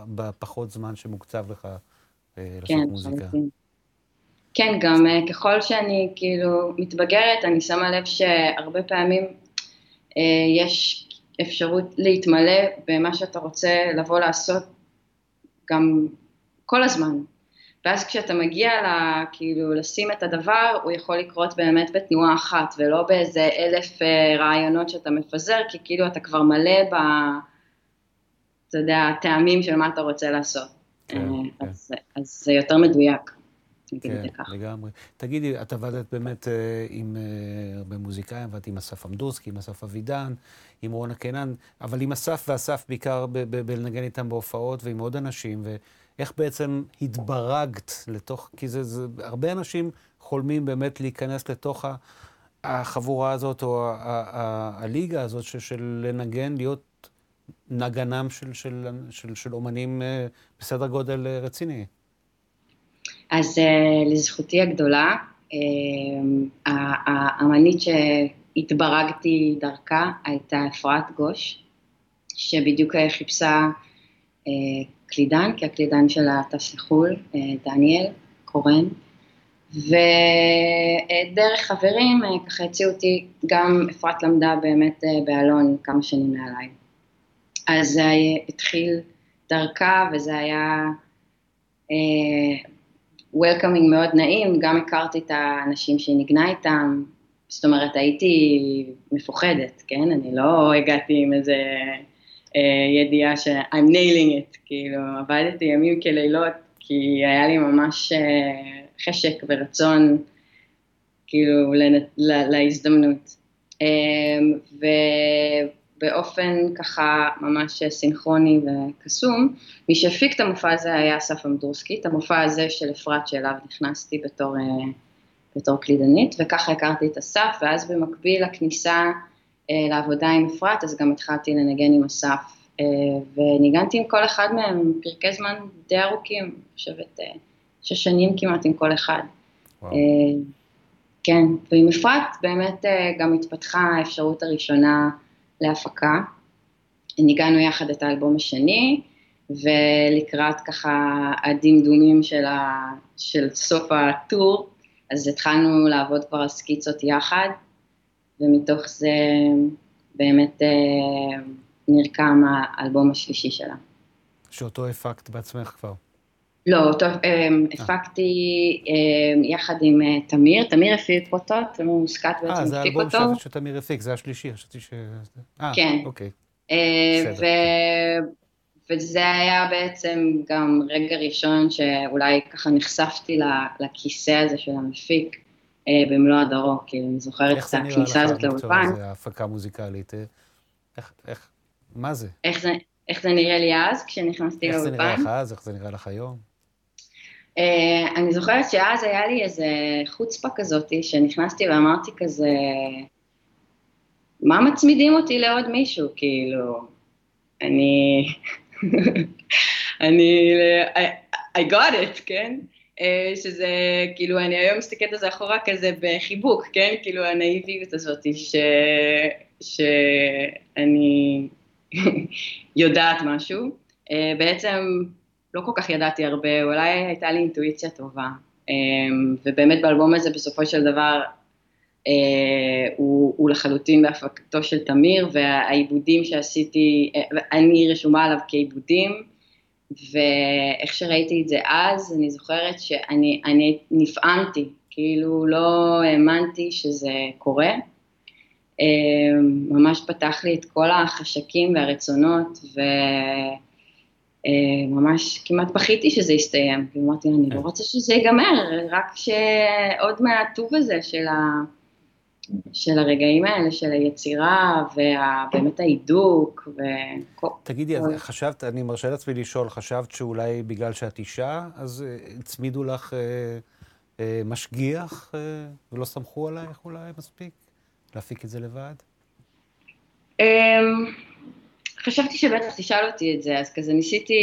[SPEAKER 1] בפחות זמן שמוקצב לך אה, לעשות כן, מוזיקה. כן,
[SPEAKER 3] כן, גם uh, ככל שאני כאילו מתבגרת, אני שמה לב שהרבה פעמים uh, יש אפשרות להתמלא במה שאתה רוצה לבוא לעשות גם כל הזמן. ואז כשאתה מגיע ל, כאילו לשים את הדבר, הוא יכול לקרות באמת בתנועה אחת, ולא באיזה אלף אה, רעיונות שאתה מפזר, כי כאילו אתה כבר מלא ב... אתה יודע, הטעמים של מה אתה רוצה לעשות. כן, אה, כן. אז, אז זה יותר מדויק.
[SPEAKER 1] כן, לגמרי. תגידי, את עבדת באמת אה, עם הרבה מוזיקאים, עבדת עם אסף עמדורסקי, עם אסף אבידן, עם רונה קינן, אבל עם אסף ואסף בעיקר בלנגן איתם בהופעות ועם עוד אנשים, ואיך בעצם התברגת לתוך, כי זה, זה, הרבה אנשים חולמים באמת להיכנס לתוך החבורה הזאת, או הליגה הזאת של, של לנגן, להיות נגנם של, של, של, של אומנים אה, בסדר גודל אה, רציני.
[SPEAKER 3] אז uh, לזכותי הגדולה, uh, האמנית שהתברגתי דרכה הייתה אפרת גוש, שבדיוק חיפשה אה, קלידן, כי הקלידן שלה טס לחו"ל, אה, דניאל קורן, ודרך חברים אה, ככה הציעו אותי, גם אפרת למדה באמת אה, באלון כמה שנים מעליי. אז זה התחיל דרכה וזה היה אה, welcoming מאוד נעים, גם הכרתי את האנשים שהיא ניגנה איתם, זאת אומרת הייתי מפוחדת, כן? אני לא הגעתי עם איזה אה, ידיעה ש- I'm nailing it, כאילו עבדתי ימים כלילות, כי היה לי ממש אה, חשק ורצון כאילו לנ- לה- להזדמנות. אה, ו- באופן ככה ממש סינכרוני וקסום. מי שהפיק את המופע הזה היה אסף אמדורסקי, את המופע הזה של אפרת שאליו נכנסתי בתור, אה, בתור קלידנית, וככה הכרתי את אסף, ואז במקביל לכניסה אה, לעבודה עם אפרת, אז גם התחלתי לנגן עם אסף, אה, וניגנתי עם כל אחד מהם פרקי זמן די ארוכים, אני חושבת שש שנים כמעט עם כל אחד. וואו. כן, ועם אפרת באמת גם התפתחה האפשרות הראשונה להפקה. ניגענו יחד את האלבום השני, ולקראת ככה הדמדומים של, ה, של סוף הטור, אז התחלנו לעבוד כבר על סקיצות יחד, ומתוך זה באמת אה, נרקם האלבום השלישי שלה.
[SPEAKER 1] שאותו הפקת בעצמך כבר.
[SPEAKER 3] לא, אותו אה, הפקתי אה, יחד עם אה, תמיר, תמיר הפיק אותו, תמיר מוסקת בעצם הפיק אותו. אה,
[SPEAKER 1] זה האלבום שתמיר הפיק, זה השלישי, חשבתי ש...
[SPEAKER 3] אה, כן. אוקיי. ו... וזה היה בעצם גם רגע ראשון שאולי ככה נחשפתי לכיסא הזה של המפיק במלוא הדרו, כי אני זוכרת את הכניסה הזאת לאולפן. איך זה נראה לך הזה,
[SPEAKER 1] הפקה מוזיקלית? איך, איך, מה זה?
[SPEAKER 3] איך זה, איך זה נראה לי אז, כשנכנסתי לאולפן?
[SPEAKER 1] איך זה נראה לך אז, איך זה נראה לך היום?
[SPEAKER 3] Uh, אני זוכרת שאז היה לי איזה חוצפה כזאת, שנכנסתי ואמרתי כזה, מה מצמידים אותי לעוד מישהו? כאילו, אני... [LAUGHS] אני... I, I got it, כן? Uh, שזה, כאילו, אני היום מסתכלת על זה אחורה כזה בחיבוק, כן? כאילו, הנאיביות הזאת, ש... שאני [LAUGHS] יודעת משהו. Uh, בעצם לא כל כך ידעתי הרבה, אולי הייתה לי אינטואיציה טובה. Um, ובאמת באלבום הזה בסופו של דבר uh, הוא, הוא לחלוטין בהפקתו של תמיר, והעיבודים שעשיתי, uh, אני רשומה עליו כעיבודים, ואיך שראיתי את זה אז, אני זוכרת שאני נפעמתי, כאילו לא האמנתי שזה קורה. ממש פתח לי את כל החשקים והרצונות, וממש כמעט בכיתי שזה יסתיים, כי אמרתי, אני לא רוצה שזה ייגמר, רק שעוד מהטוב הזה של, ה... של הרגעים האלה, של היצירה, ובאמת ההידוק,
[SPEAKER 1] ו... תגידי, אז חשבת, אני מרשה לעצמי לשאול, חשבת שאולי בגלל שאת אישה, אז הצמידו לך אה, אה, משגיח, אה, ולא סמכו עלייך אולי מספיק? להפיק את זה לבד?
[SPEAKER 3] אמ, חשבתי שבטח תשאל אותי את זה, אז כזה ניסיתי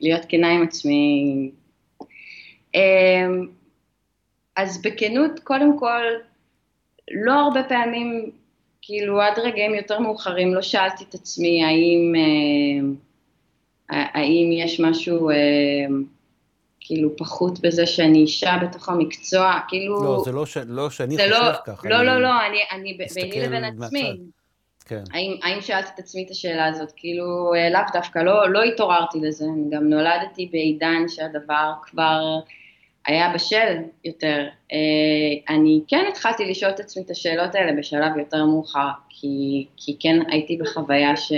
[SPEAKER 3] להיות כנה עם עצמי. אמ, אז בכנות, קודם כל, לא הרבה פעמים, כאילו עד רגעים יותר מאוחרים, לא שאלתי את עצמי האם, אמ, האם יש משהו כאילו פחות בזה שאני אישה בתוך המקצוע, כאילו...
[SPEAKER 1] לא, זה לא, ש... לא שאני חושב לא, ככה.
[SPEAKER 3] לא, אני... לא, לא, אני, אני ביני לבין עצמי. כן. האם, האם שאלתי את עצמי את השאלה הזאת? כאילו, אה, לאו דווקא, לא, לא התעוררתי לזה, גם נולדתי בעידן שהדבר כבר היה בשל יותר. אה, אני כן התחלתי לשאול את עצמי את השאלות האלה בשלב יותר מאוחר, כי, כי כן הייתי בחוויה ש...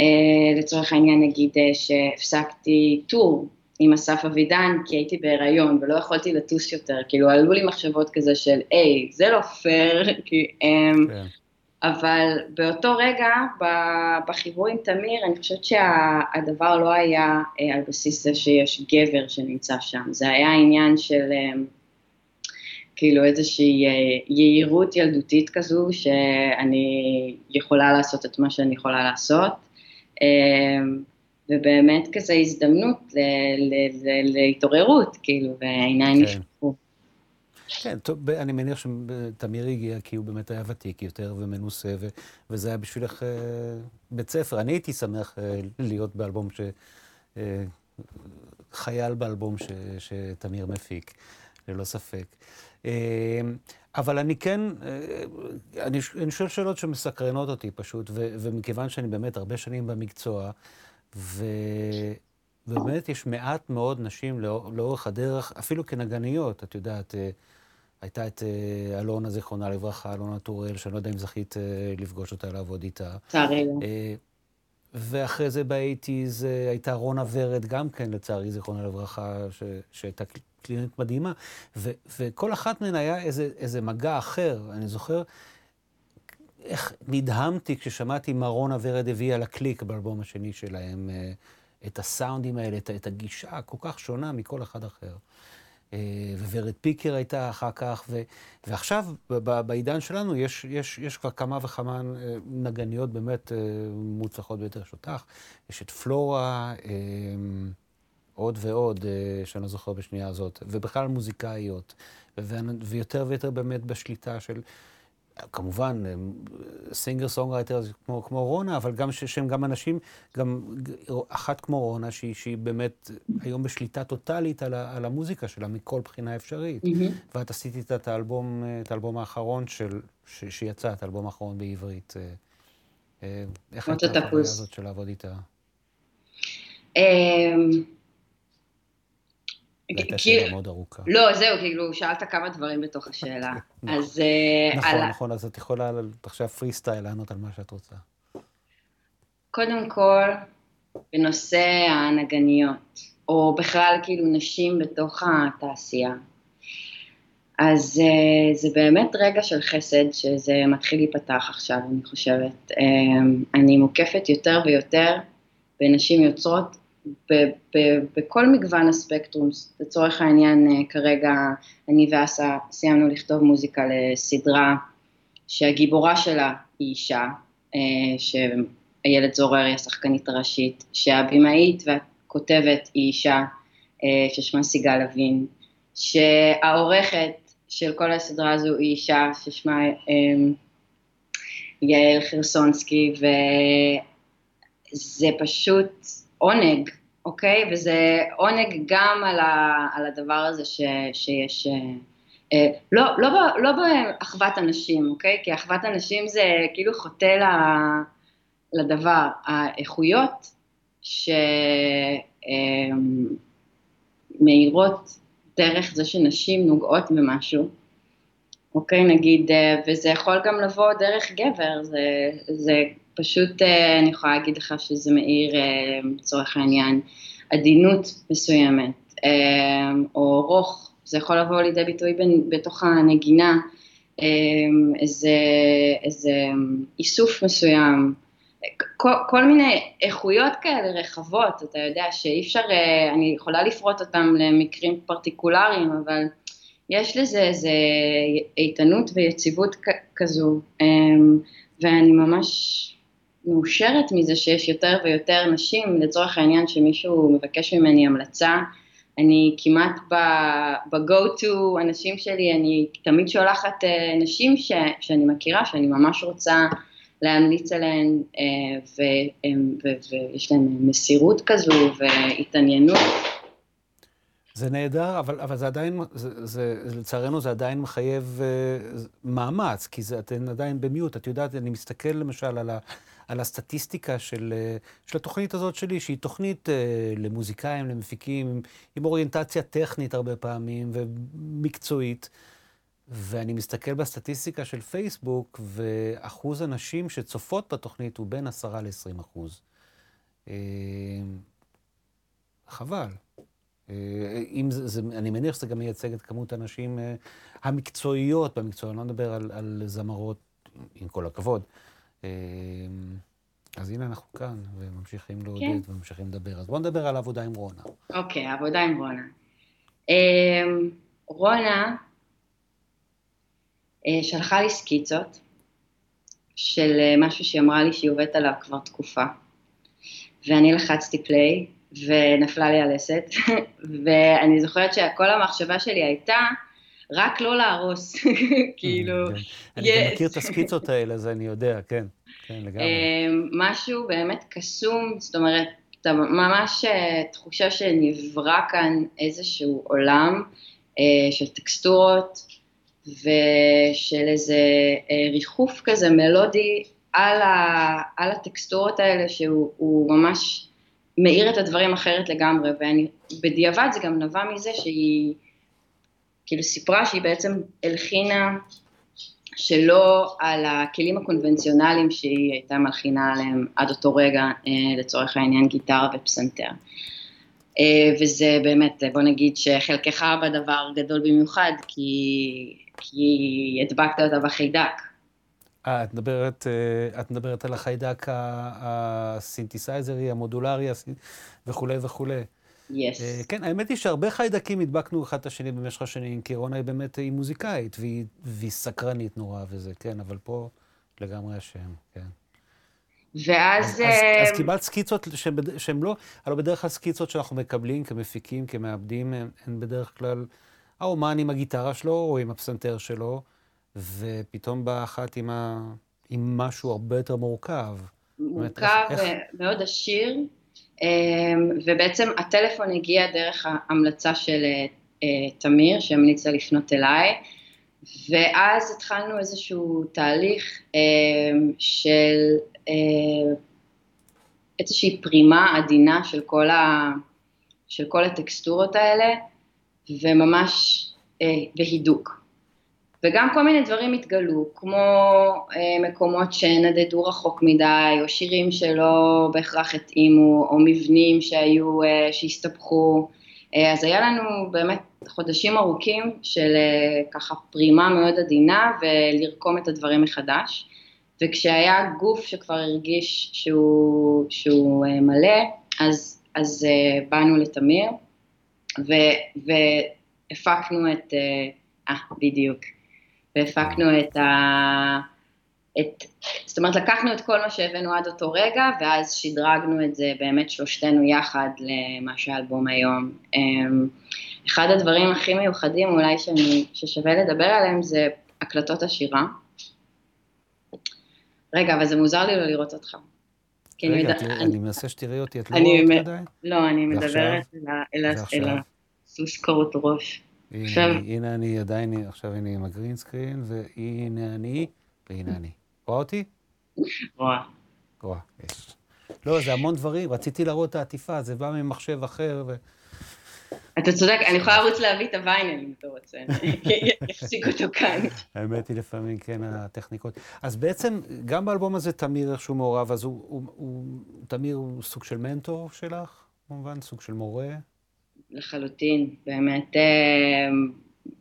[SPEAKER 3] אה, לצורך העניין נגיד שהפסקתי טור עם אסף אבידן, כי הייתי בהיריון ולא יכולתי לטוס יותר, כאילו עלו לי מחשבות כזה של, היי, זה לא פייר, [LAUGHS] כי... um, כן. אבל באותו רגע, בחיבור עם תמיר, אני חושבת שהדבר לא היה אה, על בסיס זה שיש גבר שנמצא שם, זה היה עניין של אה, כאילו איזושהי אה, יהירות ילדותית כזו, שאני יכולה לעשות את מה שאני יכולה לעשות. ובאמת כזה הזדמנות להתעוררות, כאילו, והעיניים כן.
[SPEAKER 1] כן, טוב, אני מניח שתמיר הגיע כי הוא באמת היה ותיק יותר ומנוסה, ו- וזה היה בשבילך אה, בית ספר. אני הייתי שמח אה, להיות באלבום ש... אה, חייל באלבום ש- שתמיר מפיק, ללא ספק. אה, אבל אני כן, אה, אני, אני שואל שאלות שמסקרנות אותי פשוט, ו- ומכיוון שאני באמת הרבה שנים במקצוע, ו... ובאמת יש מעט מאוד נשים לאור, לאורך הדרך, אפילו כנגניות, את יודעת, אה, הייתה את אה, אלונה, זיכרונה לברכה, אלונה טוראל, שאני לא יודע אם זכית אה, לפגוש אותה, לעבוד איתה.
[SPEAKER 3] לצערי לא.
[SPEAKER 1] ואחרי זה באייטיז הייתה רונה ורד, גם כן, לצערי, זיכרונה לברכה, ש... שהייתה קלינית מדהימה, ו... וכל אחת מהן היה איזה, איזה מגע אחר. אני זוכר איך נדהמתי כששמעתי מה רונה ורד הביאה לקליק באלבום השני שלהם, אה, את הסאונדים האלה, את, את הגישה הכל כך שונה מכל אחד אחר. אה, Word פיקר הייתה אחר כך, ו, ועכשיו, בעידן שלנו, יש, יש, יש כבר כמה וכמה אה, נגניות באמת מוצלחות ביותר שותח. יש את פלורה, עוד ועוד, שאני לא זוכר בשנייה הזאת, ובכלל מוזיקאיות, ויותר ויותר באמת בשליטה של... כמובן, singer songwriter כמו, כמו רונה, אבל גם שהם גם אנשים, גם אחת כמו רונה, שהיא, שהיא באמת היום בשליטה טוטאלית על, על המוזיקה שלה מכל בחינה אפשרית. Mm-hmm. ואת עשית את האלבום, את האלבום האחרון של, ש, שיצא, את האלבום האחרון בעברית. אה, אה, איך הייתה החוויה הזאת של לעבוד איתה? הייתה שאלה מאוד ארוכה.
[SPEAKER 3] לא, זהו, כאילו, שאלת כמה דברים בתוך השאלה. [LAUGHS]
[SPEAKER 1] נכון. אז... אה, נכון, נכון, אז את יכולה עכשיו פרי סטייל לענות על מה שאת רוצה.
[SPEAKER 3] קודם כל, בנושא הנגניות, או בכלל כאילו נשים בתוך התעשייה. אז uh, זה באמת רגע של חסד שזה מתחיל להיפתח עכשיו, אני חושבת. Um, אני מוקפת יותר ויותר בנשים יוצרות בכל מגוון הספקטרום. לצורך העניין, uh, כרגע אני ואסה סיימנו לכתוב מוזיקה לסדרה שהגיבורה שלה היא אישה, uh, שאיילת זורר היא השחקנית הראשית, שהבימאית והכותבת היא אישה, uh, ששמה סיגל לוין, שהעורכת של כל הסדרה הזו היא אישה ששמה um, יעל חירסונסקי, וזה פשוט עונג, אוקיי? וזה עונג גם על, ה, על הדבר הזה ש, שיש... Uh, לא, לא, לא באחוות הנשים, אוקיי? כי אחוות הנשים זה כאילו חוטא לדבר. האיכויות שמאירות דרך זה שנשים נוגעות במשהו, אוקיי, נגיד, אה, וזה יכול גם לבוא דרך גבר, זה, זה פשוט, אה, אני יכולה להגיד לך שזה מאיר, אה, לצורך העניין, עדינות מסוימת, או רוך, זה יכול לבוא לידי ביטוי בתוך הנגינה, איזה, איזה איסוף מסוים, כל, כל מיני איכויות כאלה רחבות, אתה יודע שאי אפשר, אה, אני יכולה לפרוט אותם למקרים פרטיקולריים, אבל יש לזה איזה איתנות ויציבות כזו, ואני ממש מאושרת מזה שיש יותר ויותר נשים, לצורך העניין שמישהו מבקש ממני המלצה, אני כמעט ב-go to אנשים שלי, אני תמיד שולחת אה, נשים ש, שאני מכירה, שאני ממש רוצה להמליץ עליהן, אה, ויש להן מסירות כזו והתעניינות.
[SPEAKER 1] זה נהדר, אבל, אבל זה עדיין, זה, זה, לצערנו זה עדיין מחייב uh, מאמץ, כי זה, אתן עדיין במיוט. את יודעת, אני מסתכל למשל על, ה, על הסטטיסטיקה של, uh, של התוכנית הזאת שלי, שהיא תוכנית uh, למוזיקאים, למפיקים, עם, אוריינטציה טכנית הרבה פעמים ומקצועית. ואני מסתכל בסטטיסטיקה של פייסבוק, ואחוז הנשים שצופות בתוכנית הוא בין 10 ל-20 אחוז. אה, חבל. אה, אם זה, זה, אני מניח שזה גם מייצג את כמות הנשים אה, המקצועיות במקצוע, אני לא מדבר על, על זמרות, עם כל הכבוד. אז הנה אנחנו כאן, וממשיכים לעודד כן. וממשיכים לדבר. אז בואו נדבר על העבודה עם רונה.
[SPEAKER 3] אוקיי, okay, העבודה עם רונה. רונה אה, שלחה לי סקיצות של אה, משהו שהיא אמרה לי שהיא עובדת עליו כבר תקופה, ואני לחצתי פליי, ונפלה לי הלסת, [LAUGHS] ואני זוכרת שכל המחשבה שלי הייתה, רק לא להרוס, [LAUGHS] כאילו...
[SPEAKER 1] כן. אני גם מכיר את הסקיצות האלה, אז אני יודע, כן, כן, לגמרי. אה,
[SPEAKER 3] משהו באמת קסום, זאת אומרת, ממש תחושה שנברא כאן איזשהו עולם של טקסטורות, ושל איזה אה, ריחוף כזה מלודי על, ה, על הטקסטורות האלה שהוא ממש מאיר את הדברים אחרת לגמרי, ובדיעבד זה גם נבע מזה שהיא כאילו סיפרה שהיא בעצם הלחינה שלא על הכלים הקונבנציונליים שהיא הייתה מלחינה עליהם עד אותו רגע, אה, לצורך העניין גיטרה ופסנתר. אה, וזה באמת, בוא נגיד שחלקך בדבר גדול במיוחד, כי כי הדבקת אותה בחיידק.
[SPEAKER 1] אה, את אה, את מדברת על החיידק הסינתסייזרי, המודולרי וכולי וכולי.
[SPEAKER 3] Yes. אה,
[SPEAKER 1] כן, האמת היא שהרבה חיידקים הדבקנו אחד את השני במשך השנים, כי רונה היא באמת, היא מוזיקאית, והיא, והיא סקרנית נורא וזה, כן, אבל פה לגמרי השם, כן.
[SPEAKER 3] ואז...
[SPEAKER 1] אז, אז, אז קיבלת סקיצות שהן לא, הלוא בדרך כלל סקיצות שאנחנו מקבלים כמפיקים, כמעבדים, הן בדרך כלל... האומן עם הגיטרה שלו או עם הפסנתר שלו, ופתאום באה אחת עם, ה... עם משהו הרבה יותר מורכב.
[SPEAKER 3] מורכב ומאוד עשיר, אמ, ובעצם הטלפון הגיע דרך ההמלצה של אה, תמיר, שהמליצה לפנות אליי, ואז התחלנו איזשהו תהליך אמ, של אה, איזושהי פרימה עדינה של כל, ה, של כל הטקסטורות האלה, וממש אה, בהידוק. וגם כל מיני דברים התגלו, כמו אה, מקומות שנדדו רחוק מדי, או שירים שלא בהכרח התאימו, או מבנים שהיו, אה, שהסתבכו, אה, אז היה לנו באמת חודשים ארוכים של אה, ככה פרימה מאוד עדינה ולרקום את הדברים מחדש, וכשהיה גוף שכבר הרגיש שהוא, שהוא אה, מלא, אז, אז אה, באנו לתמיר, ו, והפקנו את, אה, אה, בדיוק, והפקנו את ה... את, זאת אומרת, לקחנו את כל מה שהבאנו עד אותו רגע, ואז שדרגנו את זה באמת שלושתנו יחד למה שהאלבום היום. אמ, אחד הדברים הכי מיוחדים אולי שאני, ששווה לדבר עליהם זה הקלטות השירה. רגע, אבל זה מוזר לי לא לראות אותך.
[SPEAKER 1] רגע, אני מנסה שתראי אותי, את לא רואה אותי עדיין?
[SPEAKER 3] לא, אני מדברת אל הסוס קרות ראש.
[SPEAKER 1] הנה אני עדיין, עכשיו הנה עם הגרין סקרין, והנה אני, והנה אני. רואה אותי?
[SPEAKER 3] רואה.
[SPEAKER 1] רואה, יש. לא, זה המון דברים, רציתי להראות את העטיפה, זה בא ממחשב אחר. ו...
[SPEAKER 3] אתה צודק, אני יכולה לרוץ להביא את הוויינל אם אתה רוצה, אני אפסיק אותו כאן.
[SPEAKER 1] האמת היא לפעמים כן הטכניקות. אז בעצם, גם באלבום הזה תמיר איכשהו מעורב, אז הוא, הוא, הוא, תמיר הוא סוג של מנטור שלך, כמובן, סוג של מורה?
[SPEAKER 3] לחלוטין, באמת, אה,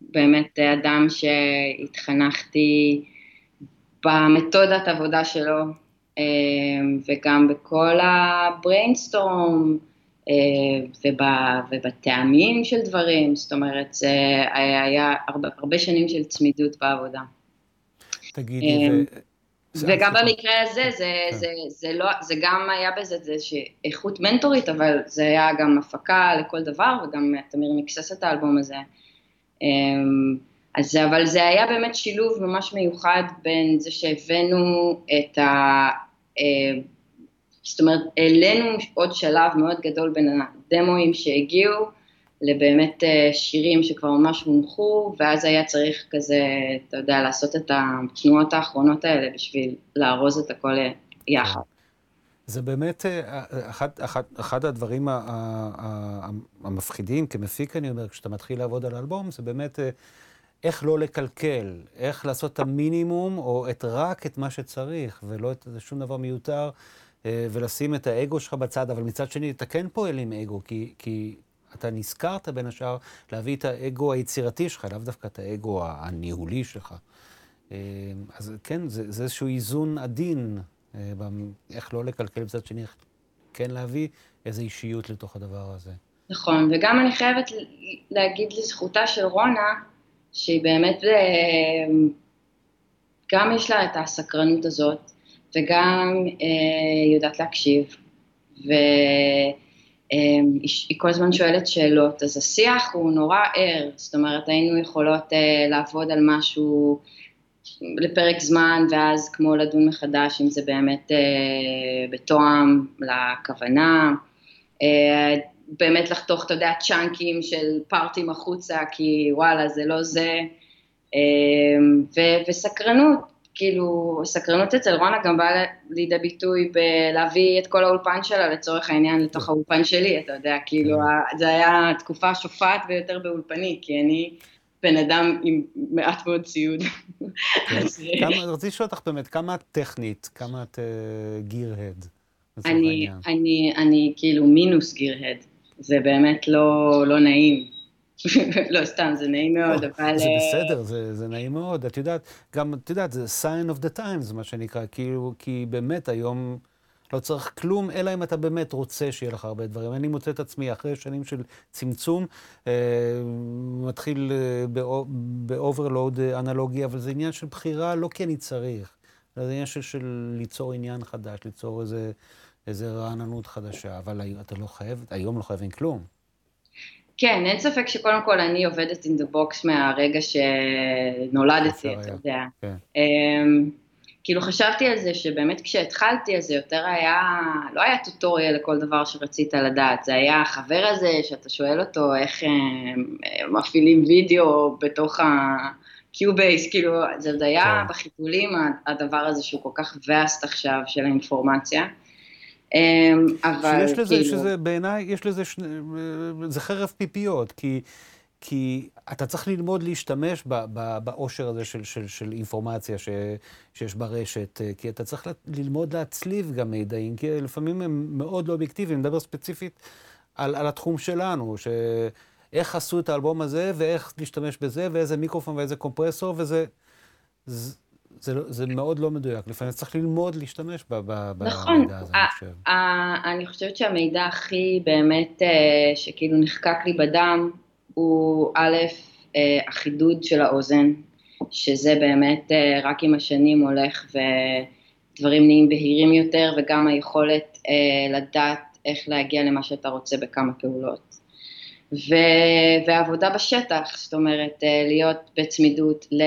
[SPEAKER 3] באמת אדם שהתחנכתי במתודת עבודה שלו, אה, וגם בכל הבריינסטורם, אה, ובטעמים של דברים, זאת אומרת, זה היה הרבה, הרבה שנים של צמידות בעבודה.
[SPEAKER 1] תגידי.
[SPEAKER 3] וגם במקרה הזה, זה, כן. זה, זה, לא, זה גם היה בזה איזושהי איכות מנטורית, אבל זה היה גם הפקה לכל דבר, וגם תמיר מקסס את האלבום הזה. אז, אבל זה היה באמת שילוב ממש מיוחד בין זה שהבאנו את ה... אה, זאת אומרת, העלינו עוד שלב מאוד גדול בין הדמואים שהגיעו לבאמת אה, שירים שכבר ממש הונחו, ואז היה צריך כזה, אתה יודע, לעשות את התנועות האחרונות האלה בשביל לארוז את הכל יחד.
[SPEAKER 1] זה באמת אחד, אחד, אחד הדברים המפחידים כמפיק, אני אומר, כשאתה מתחיל לעבוד על אלבום, זה באמת איך לא לקלקל, איך לעשות את המינימום, או את רק את מה שצריך, ולא את שום דבר מיותר, אה, ולשים את האגו שלך בצד, אבל מצד שני, אתה כן פועל עם אגו, כי, כי אתה נזכרת בין השאר להביא את האגו היצירתי שלך, לאו דווקא את האגו הניהולי שלך. אה, אז כן, זה, זה איזשהו איזון עדין, אה, איך לא לקלקל, מצד שני, איך כן להביא איזו אישיות לתוך הדבר הזה.
[SPEAKER 3] נכון, וגם אני חייבת להגיד לזכותה של רונה, שהיא באמת, אה, גם יש לה את הסקרנות הזאת, וגם אה, יודעת להקשיב, והיא אה, כל הזמן שואלת שאלות, אז השיח הוא נורא ער, זאת אומרת היינו יכולות אה, לעבוד על משהו לפרק זמן, ואז כמו לדון מחדש אם זה באמת אה, בתואם לכוונה, אה, באמת לחתוך, אתה יודע, צ'אנקים של פארטים החוצה, כי וואלה, זה לא זה, אמ, ו- וסקרנות, כאילו, סקרנות אצל רונה גם באה לידי ביטוי בלהביא את כל האולפן שלה לצורך העניין לתוך האולפן שלי, אתה יודע, כאילו, כן. זה היה תקופה שופעת ביותר באולפני, כי אני בן אדם עם מעט מאוד ציוד.
[SPEAKER 1] כן. [LAUGHS] רציתי לשאול אותך באמת, כמה את טכנית, כמה את גירהד?
[SPEAKER 3] אני, אני, אני כאילו מינוס גירהד. זה באמת לא, לא נעים. [LAUGHS] לא, סתם, זה נעים מאוד, אבל...
[SPEAKER 1] זה אה, בסדר, זה, זה נעים מאוד. את יודעת, גם, את יודעת, זה sign of the times, מה שנקרא, כאילו, כי באמת היום לא צריך כלום, אלא אם אתה באמת רוצה שיהיה לך הרבה דברים. אני מוצא את עצמי אחרי שנים של צמצום, אה, מתחיל אה, ב overload אה, אנלוגי, אבל זה עניין של בחירה, לא כי אני צריך. זה עניין של, של ליצור עניין חדש, ליצור איזה... איזה רעננות חדשה, אבל אתה לא חייב, היום לא חייבים כלום.
[SPEAKER 3] כן, אין ספק שקודם כל אני עובדת in the box מהרגע שנולדתי, אתה יודע. כן. Um, כאילו חשבתי על זה שבאמת כשהתחלתי אז זה יותר היה, לא היה טוטוריאל לכל דבר שרצית לדעת, זה היה החבר הזה שאתה שואל אותו איך הם מפעילים וידאו בתוך ה-Q-Base, כאילו זה עוד היה כן. בחיתולים הדבר הזה שהוא כל כך vast עכשיו של האינפורמציה.
[SPEAKER 1] אמ, אבל שיש לזה, כאילו... שזה בעיניי, יש לזה, שני, זה חרב פיפיות, כי, כי אתה צריך ללמוד להשתמש בעושר הזה של, של, של אינפורמציה ש, שיש ברשת, אה, כי אתה צריך ללמוד להצליב גם מידעים, כי לפעמים הם מאוד לא אובייקטיביים, אני מדבר ספציפית על, על התחום שלנו, שאיך עשו את האלבום הזה, ואיך להשתמש בזה, ואיזה מיקרופון ואיזה קומפרסור, וזה... זה, זה, לא, זה מאוד לא מדויק, לפעמים צריך ללמוד להשתמש ב, ב,
[SPEAKER 3] נכון,
[SPEAKER 1] במידע הזה, אני חושב.
[SPEAKER 3] נכון, אני חושבת שהמידע הכי באמת, אה, שכאילו נחקק לי בדם, הוא א', אה, החידוד של האוזן, שזה באמת אה, רק עם השנים הולך ודברים נהיים בהירים יותר, וגם היכולת לדעת איך להגיע למה שאתה רוצה בכמה פעולות. ו... ועבודה בשטח, זאת אומרת, להיות בצמידות ל...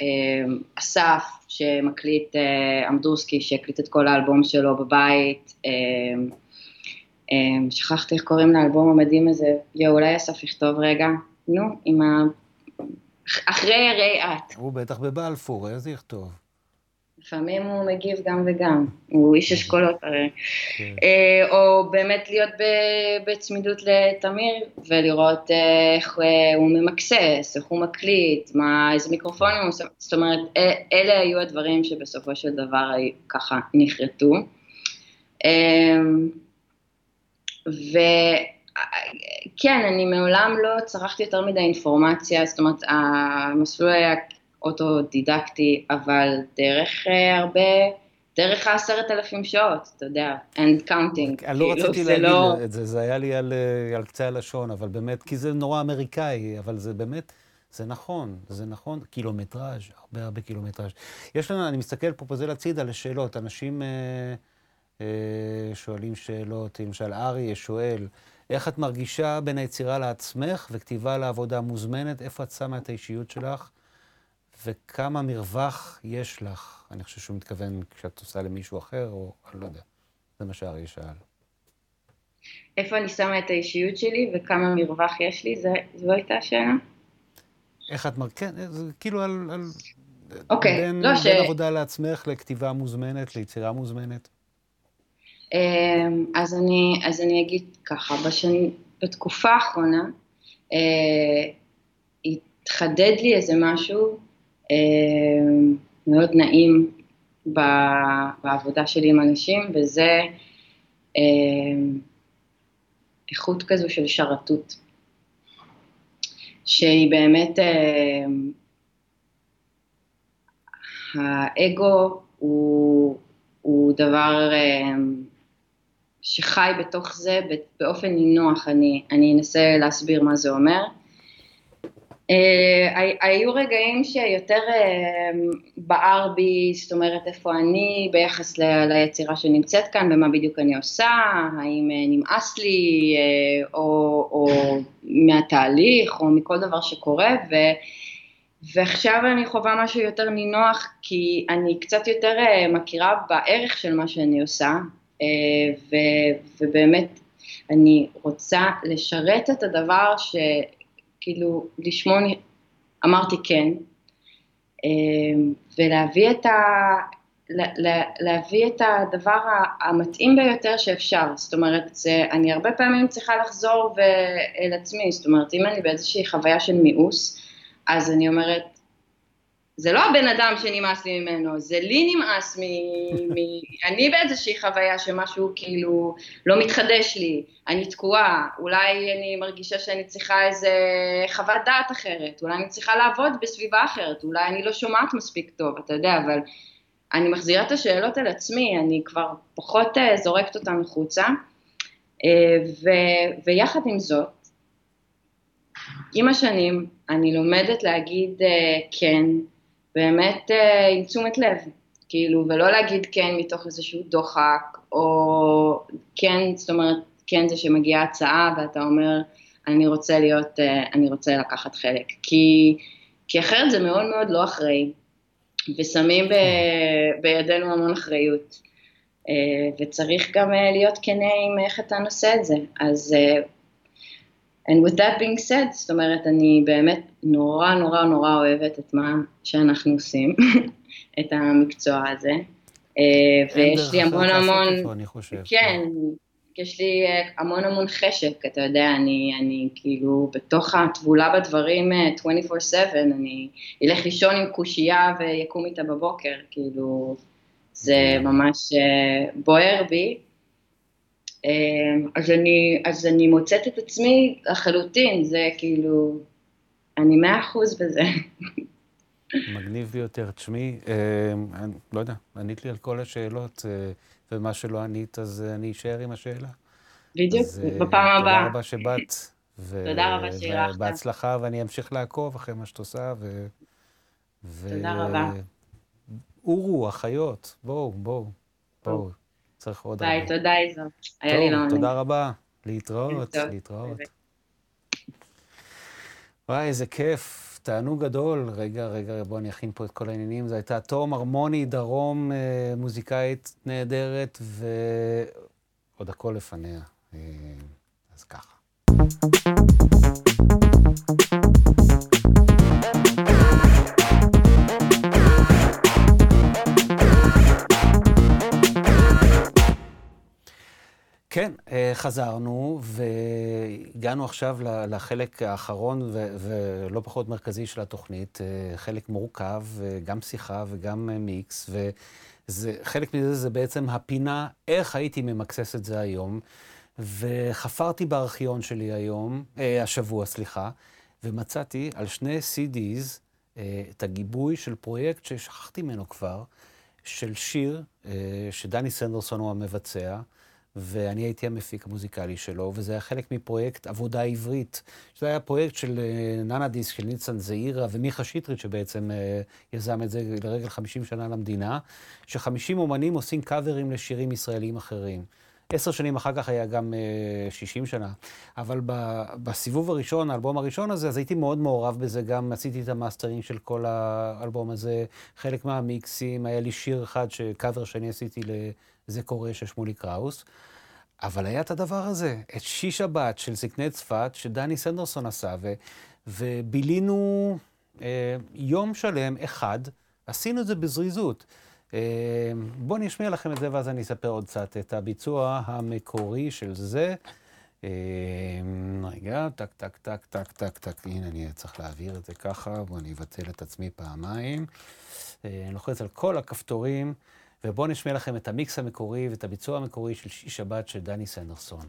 [SPEAKER 3] אמ, אסף שמקליט, אה, אמדורסקי שהקליט את כל האלבום שלו בבית, אמ, אמ, שכחתי איך קוראים לאלבום המדהים הזה, יואו, אולי אסף יכתוב רגע, נו, עם ה... אחרי הרי את.
[SPEAKER 1] הוא בטח בבלפור, איזה יכתוב?
[SPEAKER 3] לפעמים הוא מגיב גם וגם, הוא איש אשכולות הרי. כן. אה, או באמת להיות בצמידות לתמיר ולראות אה, איך אה, הוא ממקסס, איך הוא מקליט, מה, איזה מיקרופונים הוא עושה, זאת אומרת, אלה היו הדברים שבסופו של דבר ככה נחרטו. וכן, אני מעולם לא צרכתי יותר מדי אינפורמציה, זאת אומרת, המסלול היה אוטודידקטי, אבל דרך אה, הרבה, דרך העשרת אלפים שעות, אתה יודע, and counting.
[SPEAKER 1] אני לא כאילו, רציתי להגיד לא... את זה, זה היה לי על, אה, על קצה הלשון, אבל באמת, כי זה נורא אמריקאי, אבל זה באמת, זה נכון, זה נכון, קילומטראז', הרבה הרבה קילומטראז'. יש לנו, אני מסתכל פה פוזל הצידה לשאלות, אנשים אה, אה, שואלים שאלות, למשל אריה שואל, איך את מרגישה בין היצירה לעצמך וכתיבה לעבודה מוזמנת, איפה את שמה את האישיות שלך? וכמה מרווח יש לך. אני חושב שהוא מתכוון כשאת עושה למישהו אחר, או אני לא יודע. זה מה שאריה שאל.
[SPEAKER 3] איפה אני שמה את האישיות שלי וכמה מרווח יש לי? זה, זו הייתה השאלה?
[SPEAKER 1] איך את מר... כן, זה כאילו על... על...
[SPEAKER 3] אוקיי,
[SPEAKER 1] בין,
[SPEAKER 3] לא
[SPEAKER 1] בין ש... בין עבודה לעצמך לכתיבה מוזמנת, ליצירה מוזמנת.
[SPEAKER 3] אמ, אז אני, אז אני אגיד ככה, בשני, בתקופה האחרונה אה, התחדד לי איזה משהו מאוד נעים בעבודה שלי עם אנשים, וזה אה, איכות כזו של שרתות, שהיא באמת, אה, האגו הוא, הוא דבר שחי בתוך זה באופן נינוח, אני, אני אנסה להסביר מה זה אומר. Uh, היו רגעים שיותר uh, בער בי, זאת אומרת איפה אני ביחס ליצירה שנמצאת כאן ומה בדיוק אני עושה, האם uh, נמאס לי או, או מהתהליך או מכל דבר שקורה ו, ועכשיו אני חווה משהו יותר נינוח כי אני קצת יותר מכירה בערך של מה שאני עושה ו, ובאמת אני רוצה לשרת את הדבר ש... כאילו לשמוע, אמרתי כן, אמ, ולהביא את, ה, להביא את הדבר המתאים ביותר שאפשר, זאת אומרת, זה, אני הרבה פעמים צריכה לחזור אל עצמי, זאת אומרת, אם אני באיזושהי חוויה של מיאוס, אז אני אומרת, זה לא הבן אדם שנמאס לי ממנו, זה לי נמאס מ... מ... [LAUGHS] אני באיזושהי חוויה שמשהו כאילו לא מתחדש לי, אני תקועה, אולי אני מרגישה שאני צריכה איזה חוות דעת אחרת, אולי אני צריכה לעבוד בסביבה אחרת, אולי אני לא שומעת מספיק טוב, אתה יודע, אבל אני מחזירה את השאלות על עצמי, אני כבר פחות אה, זורקת אותן החוצה, אה, ו... ויחד עם זאת, עם השנים אני לומדת להגיד אה, כן, באמת אה, עם תשומת לב, כאילו, ולא להגיד כן מתוך איזשהו דוחק, או כן, זאת אומרת, כן זה שמגיעה הצעה ואתה אומר, אני רוצה להיות, אה, אני רוצה לקחת חלק, כי, כי אחרת זה מאוד מאוד לא אחראי, ושמים ב, בידינו המון אחריות, אה, וצריך גם להיות כנה עם איך אתה נושא את זה, אז And with that being said, זאת אומרת, אני באמת נורא נורא נורא אוהבת את מה שאנחנו עושים, [LAUGHS] את המקצוע הזה. אה, ויש לי המון המון,
[SPEAKER 1] אני חושב,
[SPEAKER 3] כן, יש לי אה, המון המון חשק, אתה יודע, אני, אני כאילו בתוך הטבולה בדברים 24/7, אה, אני אלך לישון עם קושייה ויקום איתה בבוקר, כאילו, זה ממש בוער בי. אז אני, אז אני מוצאת את עצמי לחלוטין, זה כאילו, אני מאה אחוז בזה.
[SPEAKER 1] מגניב ביותר. תשמעי, אני לא יודע, ענית לי על כל השאלות. ומה שלא ענית, אז אני אשאר עם השאלה.
[SPEAKER 3] בדיוק, בפעם הבאה.
[SPEAKER 1] תודה רבה שבאת.
[SPEAKER 3] ו... תודה רבה שאירחת.
[SPEAKER 1] ובהצלחה, ואני אמשיך לעקוב אחרי מה שאת עושה. ו...
[SPEAKER 3] תודה רבה.
[SPEAKER 1] אורו, אחיות, בואו, בואו, בואו. צריך עוד
[SPEAKER 3] הרבה. ביי, תודה איזו. היה לי לעונג.
[SPEAKER 1] תודה רבה. להתראות, להתראות. וואי, איזה כיף. תענוג גדול. רגע, רגע, בואו אני אכין פה את כל העניינים. זו הייתה תום הרמוני, דרום, אה, מוזיקאית נהדרת, ועוד הכל לפניה. אה, אז ככה. כן, אה, חזרנו והגענו עכשיו לחלק האחרון ולא פחות מרכזי של התוכנית, אה, חלק מורכב, אה, גם שיחה וגם מיקס, וחלק מזה זה בעצם הפינה, איך הייתי ממקסס את זה היום, וחפרתי בארכיון שלי היום, השבוע, סליחה, ומצאתי על שני CDs את הגיבוי של פרויקט ששכחתי ממנו כבר, של שיר שדני סנדרסון הוא המבצע. ואני הייתי המפיק המוזיקלי שלו, וזה היה חלק מפרויקט עבודה עברית. זה היה פרויקט של אה, ננה דיסק, של ניצן זעירה ומיכה שטרית, שבעצם אה, יזם את זה לרגל 50 שנה למדינה, ש-50 אומנים עושים covers לשירים ישראלים אחרים. עשר שנים אחר כך היה גם uh, 60 שנה. אבל בסיבוב הראשון, האלבום הראשון הזה, אז הייתי מאוד מעורב בזה, גם עשיתי את המאסטרינג של כל האלבום הזה, חלק מהמיקסים, היה לי שיר אחד, קאבר שאני עשיתי ל"זה קורה" של שמולי קראוס. אבל היה את הדבר הזה, את שיש שבת של זקני צפת, שדני סנדרסון עשה, ו, ובילינו אה, יום שלם אחד, עשינו את זה בזריזות. אה, בואו נשמיע לכם את זה ואז אני אספר עוד קצת את הביצוע המקורי של זה. אה, רגע, טק, טק, טק, טק, טק, טק, הנה, אני צריך להעביר את זה ככה, בואו אני אבטל את עצמי פעמיים. אה, אני לוחץ על כל הכפתורים, ובואו נשמיע לכם את המיקס המקורי ואת הביצוע המקורי של שיש שבת של דני סנדרסון.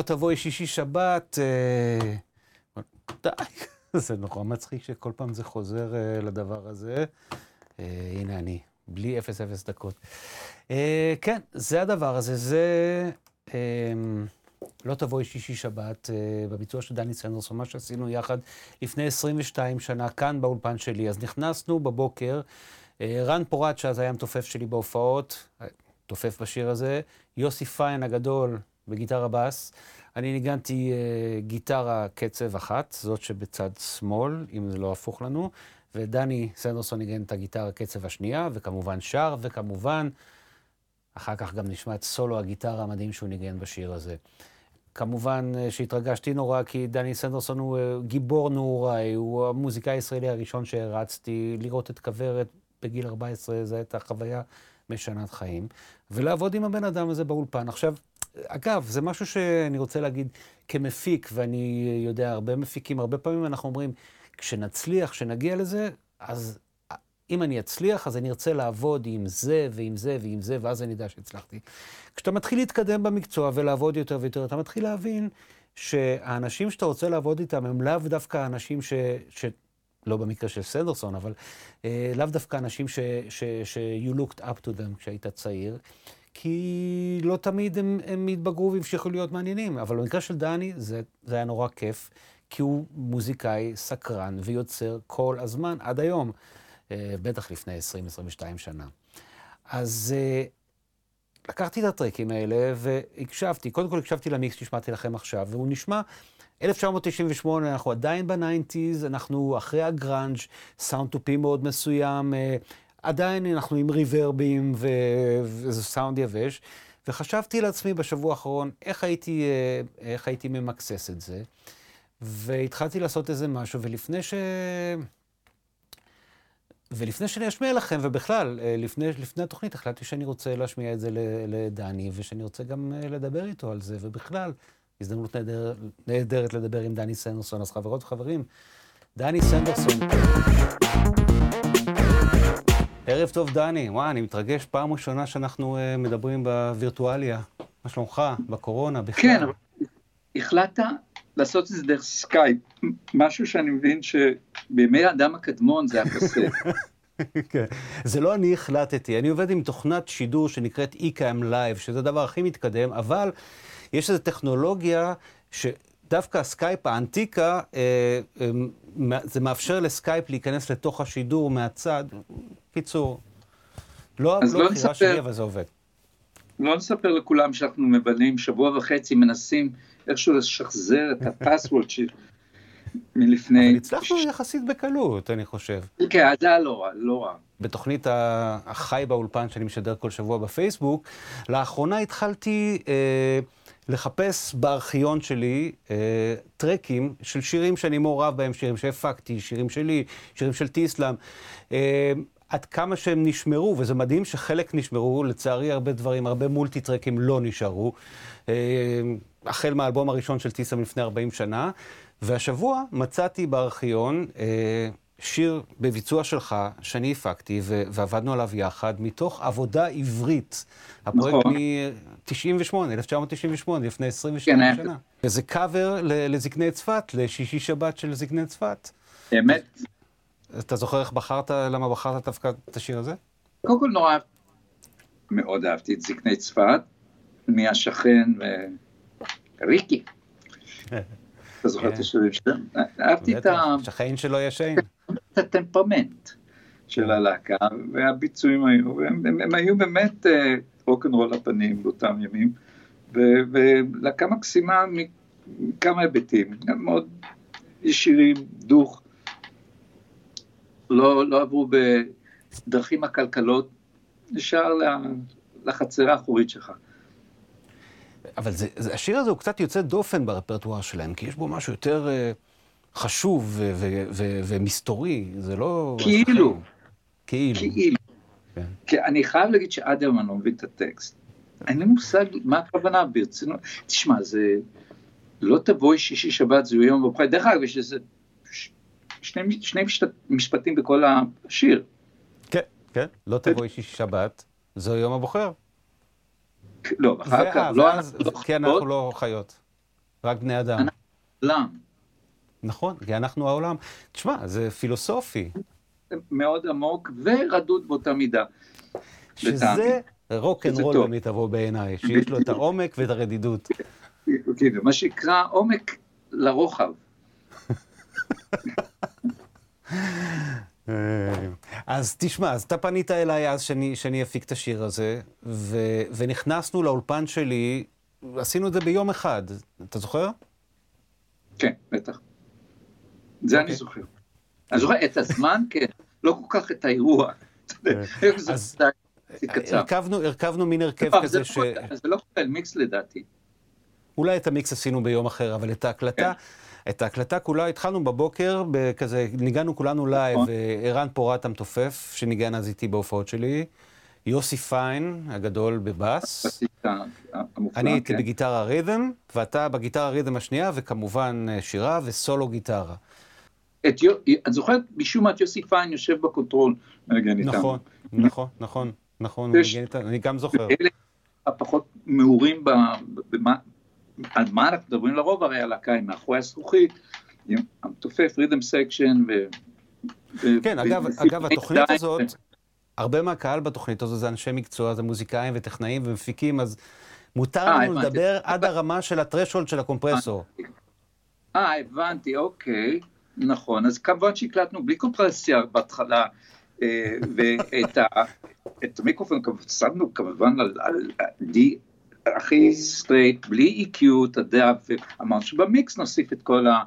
[SPEAKER 1] לא תבואי שישי שבת, אה, די, [LAUGHS] זה נורא מצחיק שכל פעם זה חוזר אה, לדבר הזה. אה, הנה אני, בלי אפס אפס דקות. כן, זה הדבר הזה, זה לא תבואי שישי שבת, בביצוע של דני סנדרסון, מה שעשינו יחד לפני 22 שנה, כאן באולפן שלי. אז נכנסנו בבוקר, רן פורט, שאז היה מתופף שלי בהופעות, תופף בשיר הזה, יוסי פיין הגדול, בגיטרה בס. אני ניגנתי uh, גיטרה קצב אחת, זאת שבצד שמאל, אם זה לא הפוך לנו, ודני סנדרסון ניגן את הגיטרה קצב השנייה, וכמובן שר, וכמובן, אחר כך גם נשמע את סולו הגיטרה המדהים שהוא ניגן בשיר הזה. כמובן שהתרגשתי נורא, כי דני סנדרסון הוא גיבור נעוריי, הוא המוזיקאי הישראלי הראשון שהרצתי, לראות את כוורת בגיל 14, זו הייתה חוויה משנת חיים, ולעבוד עם הבן אדם הזה באולפן. עכשיו, אגב, זה משהו שאני רוצה להגיד כמפיק, ואני יודע, הרבה מפיקים, הרבה פעמים אנחנו אומרים, כשנצליח, כשנגיע לזה, אז אם אני אצליח, אז אני ארצה לעבוד עם זה ועם זה ועם זה, ואז אני אדע שהצלחתי. כשאתה מתחיל להתקדם במקצוע ולעבוד יותר ויותר, אתה מתחיל להבין שהאנשים שאתה רוצה לעבוד איתם הם לאו דווקא האנשים ש... ש... לא במקרה של סנדרסון, אבל אה, לאו דווקא אנשים ש, ש, ש... you looked up to them כשהיית צעיר, כי לא תמיד הם, הם התבגרו והמשיכו להיות מעניינים. אבל במקרה של דני זה, זה היה נורא כיף, כי הוא מוזיקאי סקרן ויוצר כל הזמן, עד היום, אה, בטח לפני 20-22 שנה. אז אה, לקחתי את הטרקים האלה והקשבתי, קודם כל הקשבתי למיקס שהשמעתי לכם עכשיו, והוא נשמע 1998, אנחנו עדיין ב nineties, אנחנו אחרי הגראנג', סאונד תופי מאוד מסוים, אה, עדיין אנחנו עם ריברבים וזה סאונד יבש, וחשבתי לעצמי בשבוע האחרון איך הייתי, אה, איך הייתי ממקסס את זה, והתחלתי לעשות איזה משהו, ולפני ש... ולפני שאני אשמיע לכם, ובכלל, אה, לפני, לפני התוכנית החלטתי שאני רוצה להשמיע את זה לדני, ושאני רוצה גם לדבר איתו על זה, ובכלל, הזדמנות נהדר, נהדרת לדבר עם דני סנדרסון. אז חברות וחברים, דני סנדרסון. ערב טוב, דני. וואי, אני מתרגש פעם ראשונה שאנחנו uh, מדברים בווירטואליה. מה שלומך? בקורונה, בכלל.
[SPEAKER 4] כן, אבל החלטת לעשות את זה דרך סקייפ, משהו שאני מבין שבימי האדם הקדמון זה קשה. [LAUGHS]
[SPEAKER 1] כן. זה לא אני החלטתי, אני עובד עם תוכנת שידור שנקראת Ecamm Live, שזה הדבר הכי מתקדם, אבל יש איזו טכנולוגיה שדווקא הסקייפ האנטיקה, אה, אה, זה מאפשר לסקייפ להיכנס לתוך השידור מהצד. קיצור, לא, לא, לא שלי, אבל זה עובד.
[SPEAKER 4] לא נספר לכולם שאנחנו מבלים שבוע וחצי, מנסים איכשהו לשחזר את ה password ש... מלפני...
[SPEAKER 1] אבל הצלחנו יחסית בקלות, אני חושב.
[SPEAKER 4] כן, זה היה לא רע, לא רע.
[SPEAKER 1] בתוכנית החי באולפן שאני משדר כל שבוע בפייסבוק, לאחרונה התחלתי אה, לחפש בארכיון שלי אה, טרקים של שירים שאני מעורב בהם, שירים שהפקתי, שירים שלי, שירים של טיסלאם. אה, עד כמה שהם נשמרו, וזה מדהים שחלק נשמרו, לצערי הרבה דברים, הרבה מולטי טרקים לא נשארו. אה, החל מהאלבום הראשון של טיסלאם לפני 40 שנה, והשבוע מצאתי בארכיון אה, שיר בביצוע שלך, שאני הפקתי, ועבדנו עליו יחד, מתוך עבודה עברית. הפרויקט נכון. מ-98, 1998, לפני 22 כן, שנה. וזה קאבר לזקני צפת, לשישי שבת של זקני צפת.
[SPEAKER 4] אמת.
[SPEAKER 1] אתה זוכר איך בחרת, למה בחרת דווקא את השיר הזה?
[SPEAKER 4] קודם כל נורא, מאוד אהבתי את זקני צפת, מהשכן וריקי. [LAUGHS] אתה זוכר את כן. השירים שלהם? אהבתי את ה...
[SPEAKER 1] שכן שלא ישן.
[SPEAKER 4] את הטמפרמנט של הלהקה, והביצועים היו, הם, היו באמת רוקנרול הפנים באותם ימים, ולהקה מקסימה מכמה היבטים, מאוד ישירים, דוך, לא, לא עברו בדרכים עקלקלות, נשאר לחצרה האחורית שלך.
[SPEAKER 1] אבל זה, זה, השיר הזה הוא קצת יוצא דופן ברפרטואר שלהם, כי יש בו משהו יותר uh, חשוב ו- ו- ו- ומסתורי, זה לא...
[SPEAKER 4] כאילו.
[SPEAKER 1] כאילו.
[SPEAKER 4] כאילו. כן. כי אני חייב להגיד שעד היום אני לא מבין את הטקסט. אין לי מושג מה הכוונה ברצינות. תשמע, זה... לא תבואי שישי שבת, זהו יום בבחירה. דרך אגב, יש איזה שני, שני משפט, משפטים בכל השיר.
[SPEAKER 1] כן, כן. לא תבואי שישי שבת, זהו יום הבוחר.
[SPEAKER 4] לא, אחר כך, לא
[SPEAKER 1] אנחנו כי אנחנו לא חיות, רק בני אדם. נכון, כי אנחנו העולם. תשמע, זה פילוסופי.
[SPEAKER 4] מאוד עמוק ורדוד באותה מידה.
[SPEAKER 1] שזה רוק אנד רול במיטבו בעיניי, שיש לו את העומק ואת הרדידות.
[SPEAKER 4] כן, מה שנקרא עומק לרוחב. [LAUGHS]
[SPEAKER 1] אז תשמע, אז אתה פנית אליי אז שאני, שאני אפיק את השיר הזה, ו, ונכנסנו לאולפן שלי, עשינו את זה ביום אחד, אתה זוכר?
[SPEAKER 4] כן, בטח. זה okay. אני אוקיי. זוכר. אני זוכר את הזמן, כן, לא כל כך את האירוע.
[SPEAKER 1] כן. אז הרכבנו, הרכבנו מין הרכב לא, כזה ש...
[SPEAKER 4] זה לא כולל מיקס לדעתי.
[SPEAKER 1] אולי את המיקס עשינו ביום אחר, אבל את ההקלטה, כן. את ההקלטה כולה התחלנו בבוקר, בכזה, ניגענו כולנו live, נכון. ערן פורת המתופף, שניגן אז איתי בהופעות שלי. יוסי פיין, הגדול בבאס. אני הייתי כן. בגיטרה rhythm, ואתה בגיטרה rhythm השנייה, וכמובן אה, שירה וסולו גיטרה.
[SPEAKER 4] את את זוכרת משום מה את יוסי פיין יושב ב control
[SPEAKER 1] מנגן איתם. נכון, נכון, נכון, נכון, אני גם זוכר.
[SPEAKER 4] אלה הפחות מעורים במה, על מה אנחנו מדברים לרוב, הרי הלהקה היא מאחורי הזכוכית, המתופף rhythm section ו...
[SPEAKER 1] כן, אגב, התוכנית הזאת... הרבה מהקהל בתוכנית הזו זה אנשי מקצוע, זה מוזיקאים וטכנאים ומפיקים, אז מותר אה, לנו לדבר עד הרמה של ה threshold של הקומפרסור.
[SPEAKER 4] אה, הבנתי, אוקיי, נכון. אז כמובן שהקלטנו בלי קומפרסיה בהתחלה, אה, ואת המיקרופון שמנו כמובן על די הכי straight, בלי EQ, אתה יודע, ואמרנו שבמיקס נוסיף את כל ה...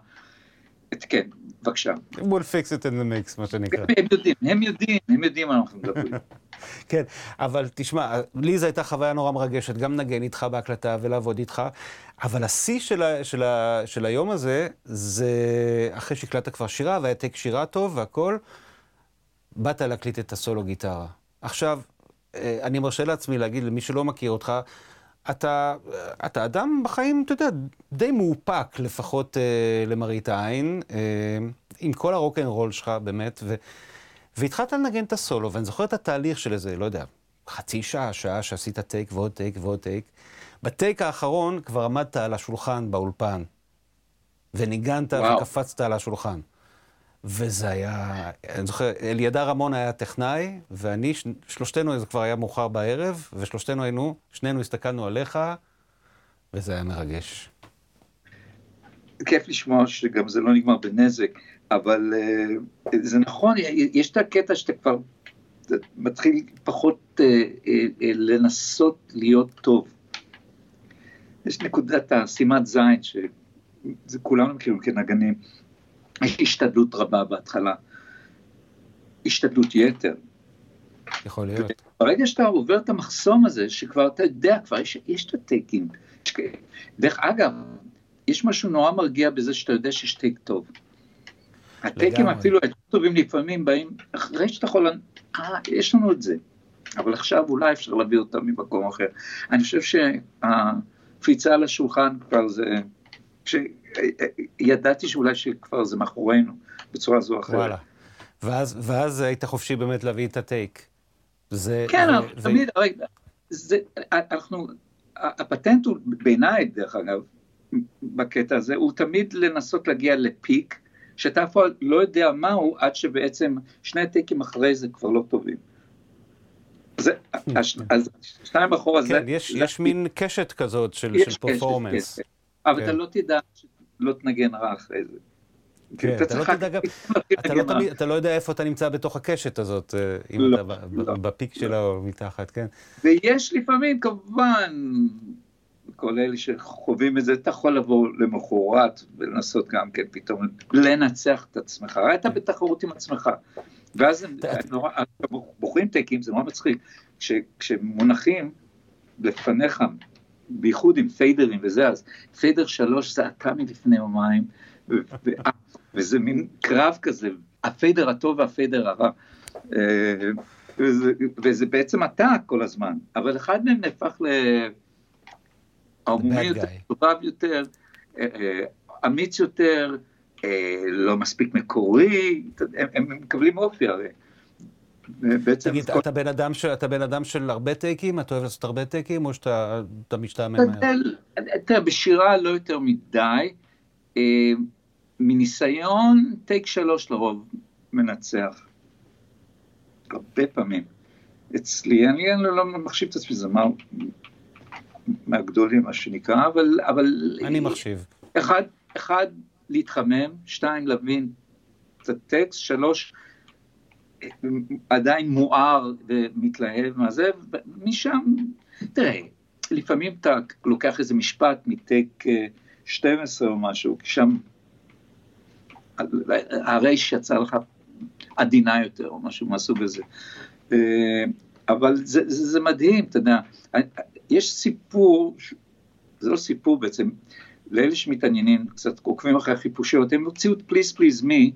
[SPEAKER 4] כן, בבקשה.
[SPEAKER 1] we'll fix it in the mix, מה שנקרא.
[SPEAKER 4] הם יודעים, הם יודעים, הם יודעים מה אנחנו מדברים. [LAUGHS]
[SPEAKER 1] כן, אבל תשמע, לי זו הייתה חוויה נורא מרגשת, גם לנגן איתך בהקלטה ולעבוד איתך, אבל השיא של, ה, של, ה, של היום הזה, זה אחרי שהקלטת כבר שירה, והיה טק שירה טוב והכל, באת להקליט את הסולו גיטרה. עכשיו, אה, אני מרשה לעצמי להגיד למי שלא מכיר אותך, אתה, אתה אדם בחיים, אתה יודע, די מאופק, לפחות אה, למראית העין, אה, עם כל הרוקנרול שלך, באמת, ו, והתחלת לנגן את הסולו, ואני זוכר את התהליך של איזה, לא יודע, חצי שעה, שעה שעשית טייק ועוד טייק ועוד טייק. בטייק האחרון כבר עמדת על השולחן באולפן, וניגנת וואו. וקפצת על השולחן. וזה היה, אני זוכר, אלידר רמון היה טכנאי, ואני, שלושתנו, זה כבר היה מאוחר בערב, ושלושתנו היינו, שנינו הסתכלנו עליך, וזה היה מרגש.
[SPEAKER 4] כיף לשמוע שגם זה לא נגמר בנזק, אבל uh, זה נכון, יש את הקטע שאתה כבר מתחיל פחות uh, uh, לנסות להיות טוב. יש נקודת השימת זין, שזה כולנו מכירים כנגנים. יש השתדלות רבה בהתחלה, השתדלות יתר.
[SPEAKER 1] יכול להיות.
[SPEAKER 4] ברגע שאתה עובר את המחסום הזה, שכבר אתה יודע, כבר יש, יש את הטייקים. דרך אגב, יש משהו נורא מרגיע בזה שאתה יודע שיש טייק טוב. הטייקים אפילו היותר טובים לפעמים באים אחרי שאתה יכול, אה, יש לנו את זה. אבל עכשיו אולי אפשר להביא אותם ממקום אחר. אני חושב שהקפיצה על השולחן כבר זה, ידעתי שאולי שכבר זה מאחורינו, בצורה זו או אחרת. וואלה.
[SPEAKER 1] ואז, ואז היית חופשי באמת להביא את הטייק.
[SPEAKER 4] זה... כן, זה, תמיד, זה... רגע, זה, אנחנו, הפטנט הוא בעיניי, דרך אגב, בקטע הזה, הוא תמיד לנסות להגיע לפיק, שאתה אף לא יודע מהו, עד שבעצם שני הטייקים אחרי זה כבר לא טובים. זה, [LAUGHS] אז שניים אחורה
[SPEAKER 1] כן, זה... כן, יש, זה יש מין קשת כזאת של, של פרפורמנס.
[SPEAKER 4] אבל כן. אתה לא תדע לא תנגן רע אחרי זה.
[SPEAKER 1] כן, אתה, לא תדע [LAUGHS] גם, אתה, לא תמיד, אתה לא יודע איפה אתה נמצא בתוך הקשת הזאת, אה, אם לא, אתה לא. בפיק שלה או מתחת, כן.
[SPEAKER 4] ויש לפעמים, כמובן, כל אלה שחווים את זה, אתה יכול לבוא למחרת ולנסות גם כן פתאום לנצח את עצמך, הרי אתה בתחרות עם עצמך. ואז נורא, בוחרים טקים, זה נורא מצחיק, כשמונחים לפניך בייחוד עם פיידרים וזה, אז פיידר שלוש אתה מלפני יומיים, וזה מין קרב כזה, הפיידר הטוב והפיידר הרע. אה, וזה, וזה בעצם אתה כל הזמן, אבל אחד מהם נהפך לערמומי יותר, טובב יותר, אה, אה, אמיץ יותר, לא מספיק מקורי, הם, הם מקבלים אופי הרי.
[SPEAKER 1] בעצם... תגיד, כל... אתה בן אדם של, אתה בן אדם של הרבה טייקים? אתה אוהב לעשות הרבה טייקים, או שאתה משתעמם מהר?
[SPEAKER 4] תראה, בשירה לא יותר מדי. אה, מניסיון, טייק שלוש לרוב מנצח. הרבה פעמים. אצלי, אני, אני לא מחשיב את עצמי זמר מהגדולים, מה שנקרא, אבל... אבל
[SPEAKER 1] אני מחשיב.
[SPEAKER 4] אחד, אחד, להתחמם, שתיים, להבין את הטקסט, שלוש, עדיין מואר ומתלהב מהזה, ומשם, תראה, לפעמים אתה לוקח איזה משפט מטק 12 או משהו, כי שם הרייש יצא לך עדינה יותר, או משהו מהסוג הזה. אבל זה, זה, זה מדהים, אתה יודע, יש סיפור זה לא סיפור בעצם, לאלה שמתעניינים, קצת עוקבים אחרי החיפושיות, הם הוציאו את פליז פליז מי,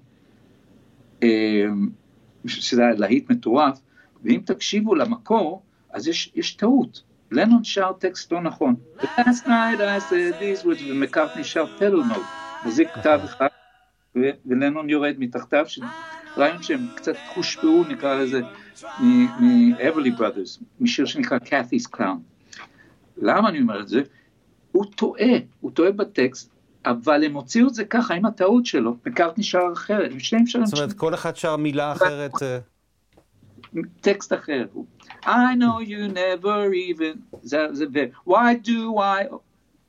[SPEAKER 4] שזה היה להיט מטורף, ואם תקשיבו למקור, אז יש, יש טעות. לנון שר טקסט לא נכון. Last night I said these words, ומקארטני שר טלו נוט. וזה כתב אחד, ולנון יורד מתחתיו, רעיון שהם קצת הושפעו, נקרא לזה, מ-Everly Brothers, משיר שנקרא Cathy's Clown. למה אני אומר את זה? הוא טועה, הוא טועה בטקסט, אבל הם הוציאו את זה ככה עם הטעות שלו, מקארטני שר אחרת,
[SPEAKER 1] ושניהם שרים... זאת אומרת, כל אחד שר מילה אחרת. אה.
[SPEAKER 4] טקסט אחר. I know you never even, זה, זה, why do I,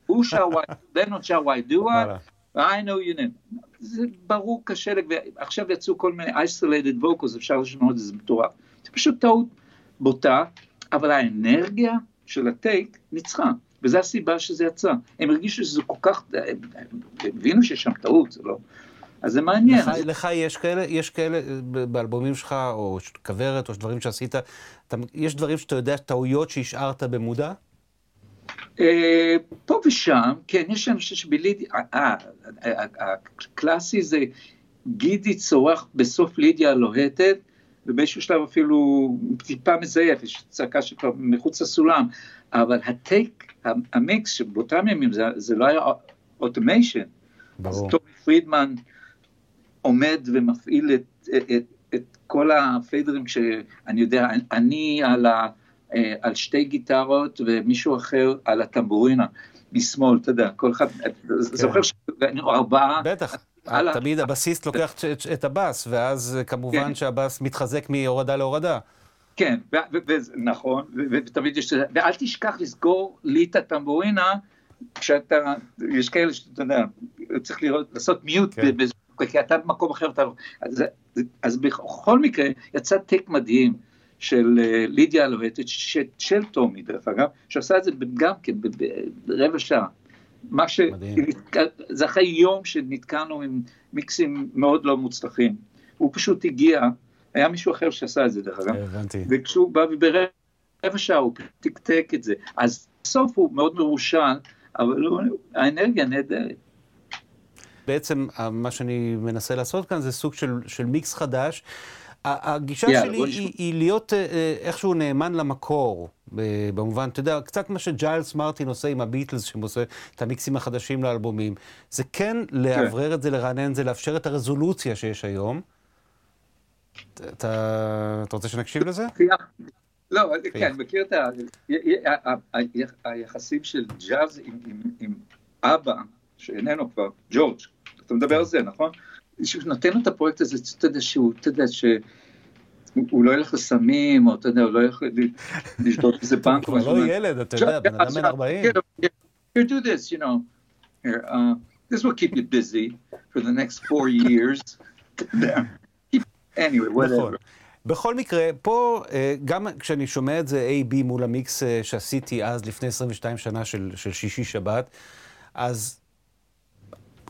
[SPEAKER 4] הוא שר why, לנון שר why do I, I know you never, זה ברור קשה, ועכשיו יצאו כל מיני isolated vocals, אפשר לשמוע את זה, זה מטורף. זה פשוט טעות בוטה, אבל האנרגיה של הטייק ניצחה. וזו הסיבה שזה יצא. הם הרגישו שזה כל כך, הם הבינו שיש שם טעות, זה לא... אז זה מעניין. לך,
[SPEAKER 1] אז... לך יש כאלה, יש כאלה באלבומים שלך, או כוורת, או דברים שעשית, אתה, יש דברים שאתה יודע, טעויות שהשארת במודע?
[SPEAKER 4] אה, פה ושם, כן, יש אנשים שבלידיה, אה, הקלאסי זה גידי צורח בסוף לידיה הלוהטת, ובאיזשהו שלב אפילו טיפה מזייף, יש צעקה שכבר מחוץ לסולם, אבל ה take, המיקס שבאותם ימים זה, זה לא היה automation. ברור. אז טומי פרידמן עומד ומפעיל את, את, את כל הפיידרים שאני יודע, אני על, ה, אה, על שתי גיטרות ומישהו אחר על הטמבורינה משמאל, אתה יודע, כל אחד, כן. זוכר שהיינו ארבעה.
[SPEAKER 1] בטח. תמיד הבסיסט לוקח את הבאס, ואז כמובן כן. שהבאס מתחזק מהורדה להורדה.
[SPEAKER 4] כן, נכון, ותמיד יש, ואל תשכח לסגור לי את הטמבורינה, כשאתה, יש כאלה שאתה יודע, צריך לראות, לעשות מיוט, כן. כי אתה במקום אחר, אתה לא, אז, אז בכל מקרה, יצא טק מדהים של אה, לידיה הלוהטת, של טומי דרך אגב, שעשה את זה גם כן ברבע שעה. מה ש... זה אחרי יום שנתקענו עם מיקסים מאוד לא מוצלחים. הוא פשוט הגיע, היה מישהו אחר שעשה את זה דרך אגב. הבנתי. וכשהוא בא וברבע שעה הוא תקתק את זה. אז בסוף הוא מאוד מרושל, אבל הוא, האנרגיה נהדרת.
[SPEAKER 1] בעצם מה שאני מנסה לעשות כאן זה סוג של, של מיקס חדש. הגישה yeah, שלי היא, היא להיות אה, אה, איכשהו נאמן למקור, במובן, אתה יודע, קצת מה שג'יילס מרטין עושה עם הביטלס, שהוא עושה את המיקסים החדשים לאלבומים. זה כן לאוורר את זה, לרענן את זה, לאפשר את הרזולוציה שיש היום. אתה, רוצה שנקשיב לזה?
[SPEAKER 4] לא, כן, מכיר את היחסים של ג'אז עם, אבא, שאיננו כבר, ג'ורג', אתה מדבר על זה, נכון? שהוא נותן לו את הפרויקט הזה, אתה יודע שהוא, אתה יודע ש... הוא לא ילך לסמים, או אתה יודע, הוא לא ילך לשדוד איזה [LAUGHS] בנק.
[SPEAKER 1] הוא כבר לא ילד, אתה יודע, בן אדם בן 40.
[SPEAKER 4] Here, do this, you know. Uh, this will keep you busy for the next four years. [LAUGHS] anyway. נכון.
[SPEAKER 1] בכל מקרה, פה, אה, גם כשאני שומע את זה A-B מול המיקס אה, שעשיתי אז, לפני 22 שנה של, של שישי-שבת, אז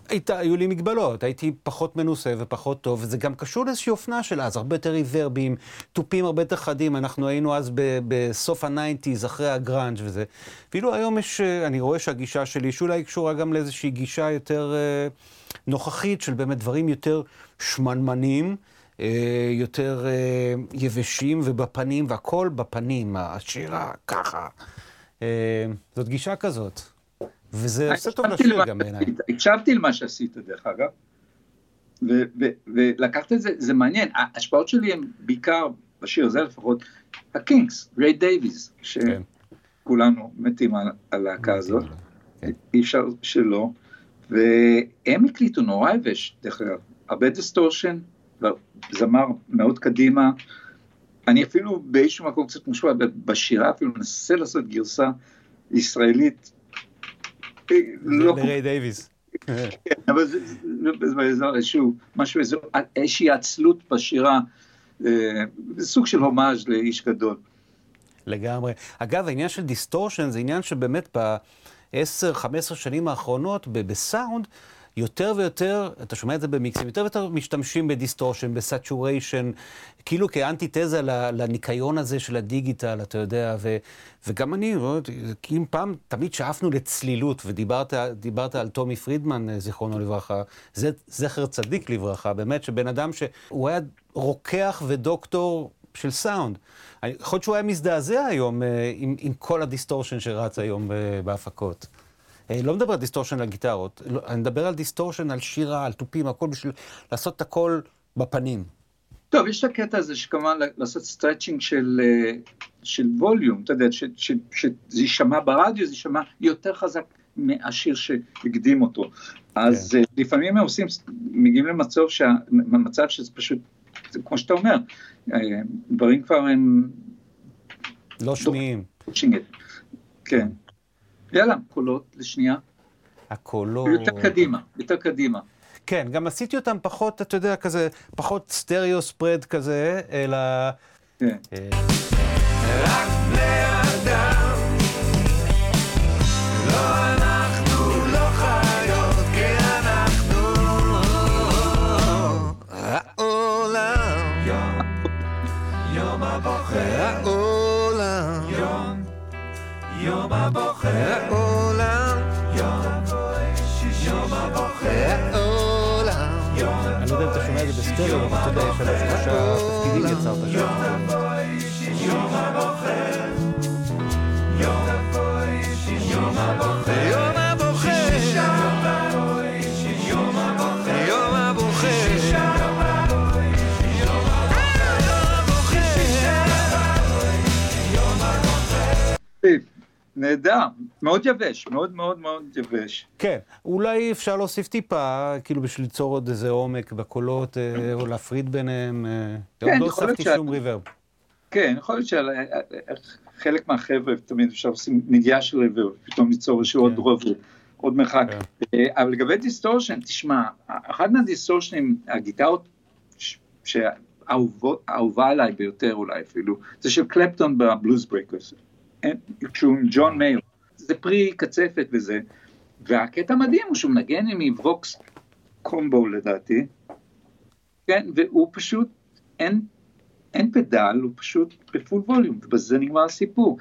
[SPEAKER 1] הייתה, היו לי מגבלות, הייתי פחות מנוסה ופחות טוב, וזה גם קשור לאיזושהי אופנה של אז, הרבה יותר ריברבים, תופים הרבה יותר חדים, אנחנו היינו אז ב- בסוף ה nineties, אחרי הגראנג' וזה. ואילו היום יש, אני רואה שהגישה שלי, שאולי קשורה גם לאיזושהי גישה יותר אה, נוכחית, של באמת דברים יותר שמנמנים. אה, יותר אה, יבשים ובפנים, והכל בפנים, השירה ככה. אה, זאת גישה כזאת. וזה עושה טוב לשיר גם בעיניי.
[SPEAKER 4] הקשבתי למה שעשית דרך אגב, ולקחת את זה, זה מעניין, ההשפעות שלי הן בעיקר, בשיר הזה לפחות, ה Kinks, ריי דייוויז, שכולנו מתים על הלהקה הזאת, כן. אי אפשר שלא, והם הקליטו נורא יבש, דרך אגב, הרבה distortion, זמר מאוד קדימה, אני אפילו באיזשהו מקום קצת מושפע, בשירה אפילו מנסה לעשות גרסה ישראלית
[SPEAKER 1] לא... לריי דייוויס.
[SPEAKER 4] כן, אבל זה איזשהו, משהו, איזושהי עצלות בשירה, אה, סוג של הומאז' לאיש גדול.
[SPEAKER 1] לגמרי. אגב, העניין של distortion זה עניין שבאמת ב-10-15 שנים האחרונות, בסאונד, יותר ויותר, אתה שומע את זה במיקסים, יותר ויותר משתמשים ב distortion, ב saturation, כאילו כאנטיתזה לניקיון הזה של ה digital, אתה יודע, ו, וגם אני, לא כי אם פעם תמיד שאפנו לצלילות, ודיברת על טומי פרידמן, זיכרונו לברכה, זה זכר צדיק לברכה, באמת, שבן אדם שהוא היה רוקח ודוקטור של סאונד. יכול להיות שהוא היה מזדעזע היום אה, עם, עם כל ה distortion שרץ היום אה, בהפקות. אה, לא מדבר על distortion על גיטרות, לא, אני מדבר על distortion, על שירה, על תופים, הכל בשביל לעשות את הכל בפנים.
[SPEAKER 4] טוב, יש את הקטע הזה שכמובן לעשות stretching של, של volume, אתה יודע, שזה יישמע ברדיו, זה יישמע יותר חזק מהשיר שהקדים אותו. אז כן. לפעמים הם עושים, מגיעים למצב, שה, מצב שזה פשוט, כמו שאתה אומר, דברים כבר הם...
[SPEAKER 1] לא שניים.
[SPEAKER 4] כן. יאללה, קולות לשנייה.
[SPEAKER 1] הקולות...
[SPEAKER 4] יותר קדימה, יותר קדימה.
[SPEAKER 1] כן, גם עשיתי אותם פחות, אתה יודע, כזה, פחות סטריאו ספרד כזה, אלא... כן. אה, רק בני אדם, לא אנחנו לא חיות, כי אנחנו העולם, יום הבוחר. יום הבוחר, העולם, יום הבוחר, העולם. אני לא יודע אם אתה שומע את זה בסטריאו, אבל אתה יודע, יש עליו שלושה תפקידים יצרת שם. יום הבוחר, יום הבוחר.
[SPEAKER 4] נהדר, מאוד יבש, מאוד מאוד מאוד יבש.
[SPEAKER 1] כן, אולי אפשר להוסיף טיפה, כאילו בשביל ליצור עוד איזה עומק בקולות, אה, או להפריד ביניהם. אה, כן, לא הוספתי שום reverb.
[SPEAKER 4] כן, יכול להיות שחלק מהחבר'ה תמיד אפשר לעשות נגיעה של reverb, פתאום ליצור איזשהו עוד כן. רוב, עוד מרחק. כן. אה, אבל לגבי distortion, תשמע, אחד מהדיסטורשנים, הגיטרות שאהובה עליי ביותר אולי אפילו, זה של קלפטון ב Bluesbreakers. כשהוא עם ג'ון מייר, זה פרי קצפת וזה, והקטע המדהים הוא שהוא מנגן עם ווקס קומבו לדעתי, כן, והוא פשוט, אין, אין פדל, הוא פשוט בפול ווליום, ובזה נגמר הסיפור.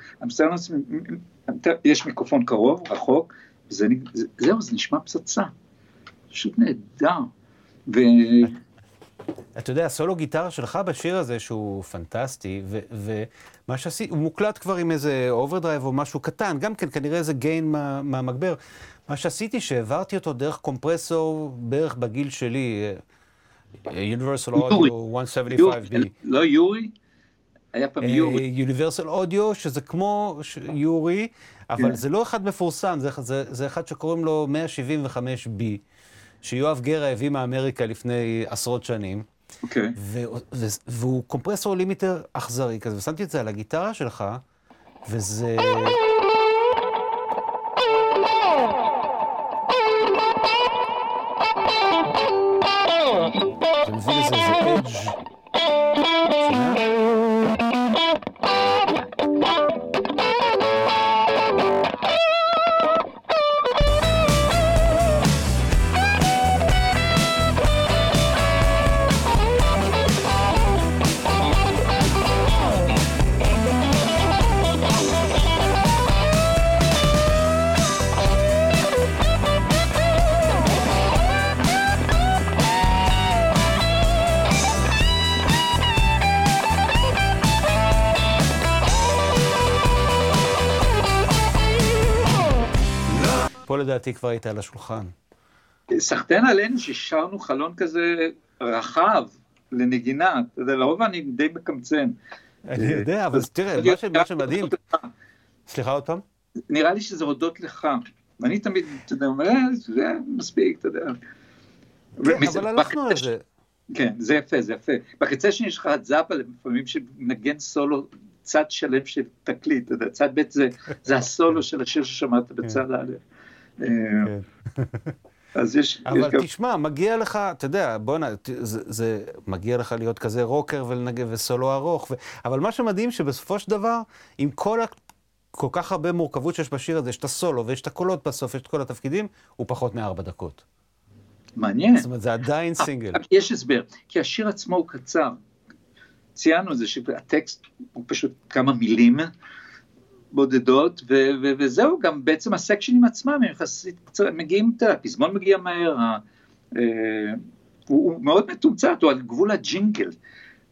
[SPEAKER 4] יש מיקרופון קרוב, רחוק, וזה, זהו, זה נשמע פצצה. פשוט נהדר. ו...
[SPEAKER 1] אתה יודע, הסולו גיטרה שלך בשיר הזה, שהוא פנטסטי, ומה שעשיתי, הוא מוקלט כבר עם איזה overdrive או משהו קטן, גם כן, כנראה איזה gain מהמגבר. מה שעשיתי, שהעברתי אותו דרך קומפרסור בערך בגיל שלי, Universal Audio 175B.
[SPEAKER 4] לא UREI? היה פעם UREI.
[SPEAKER 1] Universal Audio, שזה כמו UREI, אבל כן. זה לא אחד מפורסם, זה אחד שקוראים לו 175B. שיואב גרה הביא מאמריקה לפני עשרות שנים.
[SPEAKER 4] אוקיי.
[SPEAKER 1] והוא קומפרסור לימיטר אכזרי כזה, ושמתי את זה על הגיטרה שלך, וזה... לדעתי כבר הייתה על השולחן.
[SPEAKER 4] סחטיין עלינו ששרנו חלון כזה רחב לנגינה, אתה יודע, לרוב אני די מקמצן.
[SPEAKER 1] אני יודע, אבל תראה, מה שמדהים... סליחה עוד פעם?
[SPEAKER 4] נראה לי שזה הודות לך. אני תמיד, אתה יודע, אומר, אה, זה מספיק, אתה יודע.
[SPEAKER 1] כן, אבל הלכנו על זה.
[SPEAKER 4] כן, זה יפה, זה יפה. בקצה שני יש לך את זאפה לפעמים שנגן סולו, צד שלם של תקליט, אתה יודע, צד ב' זה הסולו של השיר ששמעת בצד א'. כן. [LAUGHS] אז יש...
[SPEAKER 1] אבל יש תשמע, גם... מגיע לך, אתה יודע, בוא'נה, זה, זה מגיע לך להיות כזה רוקר ולנגב וסולו ארוך, ו... אבל מה שמדהים שבסופו של דבר, עם כל. כל כך הרבה מורכבות שיש בשיר הזה, יש את הסולו ויש את הקולות בסוף, יש את כל התפקידים, הוא פחות מארבע דקות.
[SPEAKER 4] מעניין.
[SPEAKER 1] זאת אומרת, זה עדיין סינגל.
[SPEAKER 4] יש הסבר, כי השיר עצמו הוא קצר. ציינו את זה שהטקסט הוא פשוט כמה מילים בודדות, ו- ו- וזהו, גם בעצם הסקשנים עצמם הם יחסית קצרים, מגיעים, אתה יודע, הפזמון מגיע מהר, ה- אה, הוא, הוא מאוד מתומצת, הוא על גבול הג'ינגל,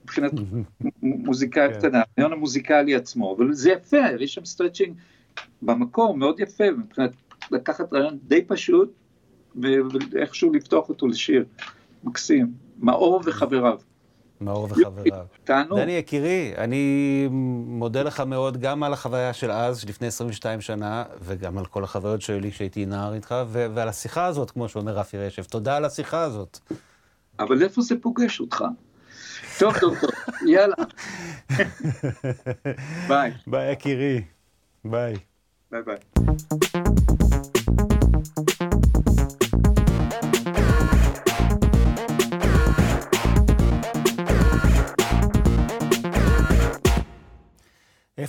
[SPEAKER 4] מבחינת [LAUGHS] מוזיקה
[SPEAKER 1] כן.
[SPEAKER 4] קטנה, הרעיון המוזיקלי עצמו, אבל זה יפה, יש שם stretching במקור מאוד יפה, מבחינת לקחת רעיון די פשוט, ואיכשהו לפתוח אותו לשיר, מקסים, מאור וחבריו.
[SPEAKER 1] מאור וחבריו.
[SPEAKER 4] תענוג.
[SPEAKER 1] דני יקירי, אני מודה לך מאוד גם על החוויה של אז, לפני 22 שנה, וגם על כל החוויות שלי כשהייתי נער איתך, ו- ועל השיחה הזאת, כמו שאומר רפי רשף. תודה על השיחה הזאת.
[SPEAKER 4] אבל איפה זה פוגש אותך? טוב, טוב, טוב, יאללה. [LAUGHS] ביי,
[SPEAKER 1] ביי יקירי. ביי.
[SPEAKER 4] ביי ביי.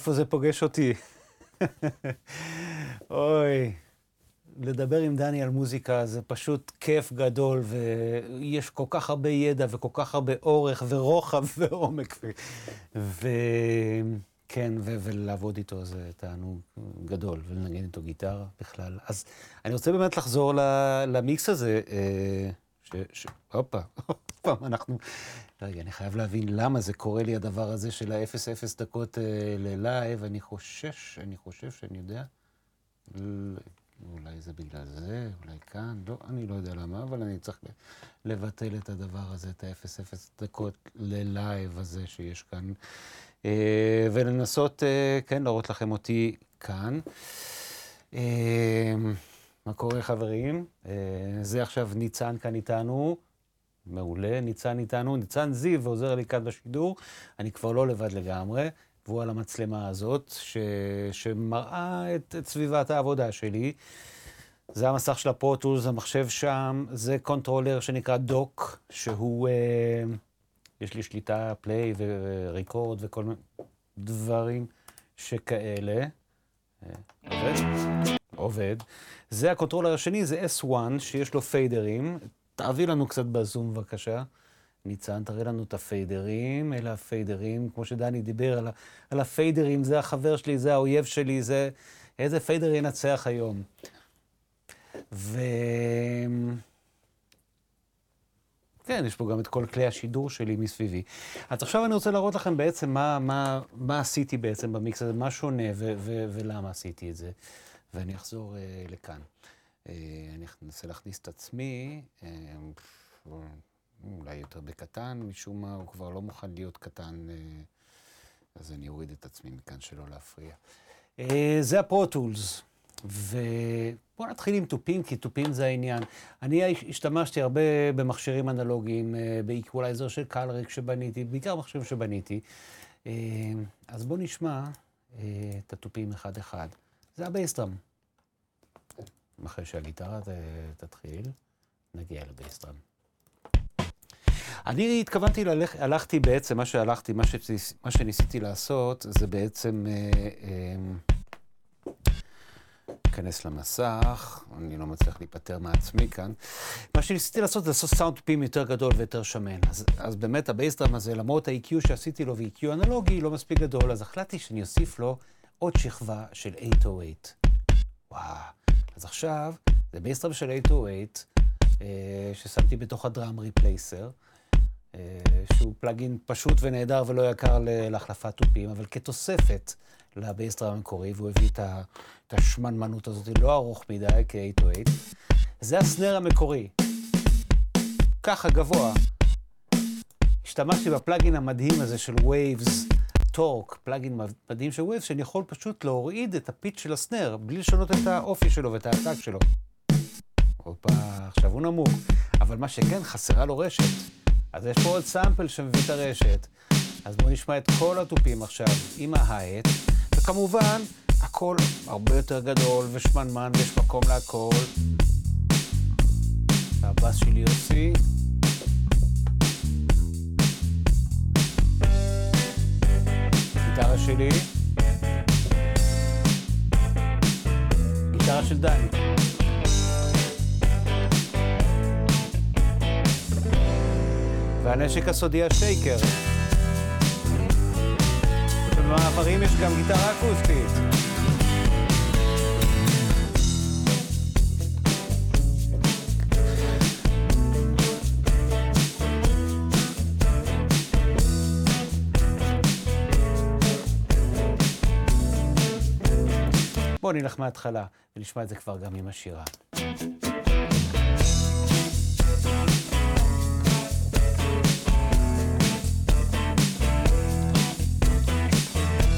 [SPEAKER 1] איפה זה פוגש אותי? אוי, לדבר עם דני על מוזיקה זה פשוט כיף גדול, ויש כל כך הרבה ידע וכל כך הרבה אורך ורוחב [LAUGHS] ועומק. וכן, ו- ולעבוד איתו זה תענוג גדול, ולנגן איתו גיטרה בכלל. אז אני רוצה באמת לחזור למיקס הזה, אה, ש... ש... הופה, עוד [LAUGHS] פעם, אנחנו... רגע, אני חייב להבין למה זה קורה לי הדבר הזה של ה-0-0 דקות אה, ל live. אני חושש, אני חושב שאני יודע. אולי זה בגלל זה, אולי כאן, לא, אני לא יודע למה, אבל אני צריך לבטל את הדבר הזה, את ה-0-0 דקות ל live הזה שיש כאן, אה, ולנסות, אה, כן, להראות לכם אותי כאן. מה קורה, חברים? אה, זה עכשיו ניצן כאן איתנו. מעולה, ניצן איתנו, ניצן זיו עוזר לי כאן בשידור, אני כבר לא לבד לגמרי, והוא על המצלמה הזאת, ש... שמראה את, את סביבת העבודה שלי. זה המסך של ה Pro Tools, המחשב שם, זה controller שנקרא Dock, שהוא, אה, יש לי שליטה, play ו record וכל מיני דברים שכאלה. אה, עובד? זה ה controller השני, זה S1, שיש לו פיידרים. תעביר לנו קצת בזום בבקשה. ניצן, תראה לנו את הפיידרים, אלה הפיידרים, כמו שדני דיבר על, על הפיידרים, זה החבר שלי, זה האויב שלי, זה... איזה fader ינצח היום? ו... כן, יש פה גם את כל כלי השידור שלי מסביבי. אז עכשיו אני רוצה להראות לכם בעצם מה, מה, מה עשיתי בעצם במיקס הזה, מה שונה ו- ו- ולמה עשיתי את זה. ואני אחזור uh, לכאן. Uh, אני אנסה להכניס את עצמי, uh, אולי יותר בקטן, משום מה הוא כבר לא מוכן להיות קטן, אז אני אוריד את עצמי מכאן שלא להפריע. זה ה Pro Tools. ובואו נתחיל עם תופים, כי תופים זה העניין. אני השתמשתי הרבה במכשירים אנלוגיים, אה, באיקוולייזר של Calrec שבניתי, בעיקר מכשירים שבניתי. אה, אז בואו נשמע אה, את התופים אחד-אחד. זה הבייסטראם. אחרי שהגיטרה תתחיל, נגיע לבייסטראם. אני התכוונתי ללכת, הלכתי בעצם, מה שהלכתי, מה, שניס, מה שניסיתי לעשות, זה בעצם... אה, אה, להיכנס למסך, אני לא מצליח להיפטר מעצמי כאן. מה שניסיתי לעשות זה לעשות סאונד טופים יותר גדול ויותר שמן. אז, אז באמת הבייסדרם הזה, למרות ה-EQ שעשיתי לו ו-EQ אנלוגי, לא מספיק גדול, אז החלטתי שאני אוסיף לו עוד שכבה של 808. וואו. אז עכשיו, זה בייסדרם של 808, אה, ששמתי בתוך הדראם ריפלייסר. אה, שהוא פלאגין פשוט ונהדר ולא יקר להחלפת תופים, אבל כתוספת לבייסטראם המקורי, והוא הביא את השמנמנות הזאת, לא ארוך מדי, כ-808. זה הסנר המקורי. ככה גבוה. השתמשתי בפלאגין המדהים הזה של Waves Talk, פלאגין מדהים של Waves, שאני יכול פשוט להוריד את הפיץ של הסנר, בלי לשנות את האופי שלו ואת ההעתק שלו. הופה, עכשיו הוא נמוך. אבל מה שכן, חסרה לו רשת. אז יש פה עוד סאמפל שמביא את הרשת. אז בואו נשמע את כל התופים עכשיו עם ההייט, וכמובן, הכל הרבה יותר גדול ושמנמן ויש מקום להכל. והבאס שלי יוציא. שלי. גיטרה של דני. והנשק הסודי השייקר. ובמעברים יש גם גיטרה אקוסטית. בואו נלך מההתחלה ונשמע את זה כבר גם עם השירה.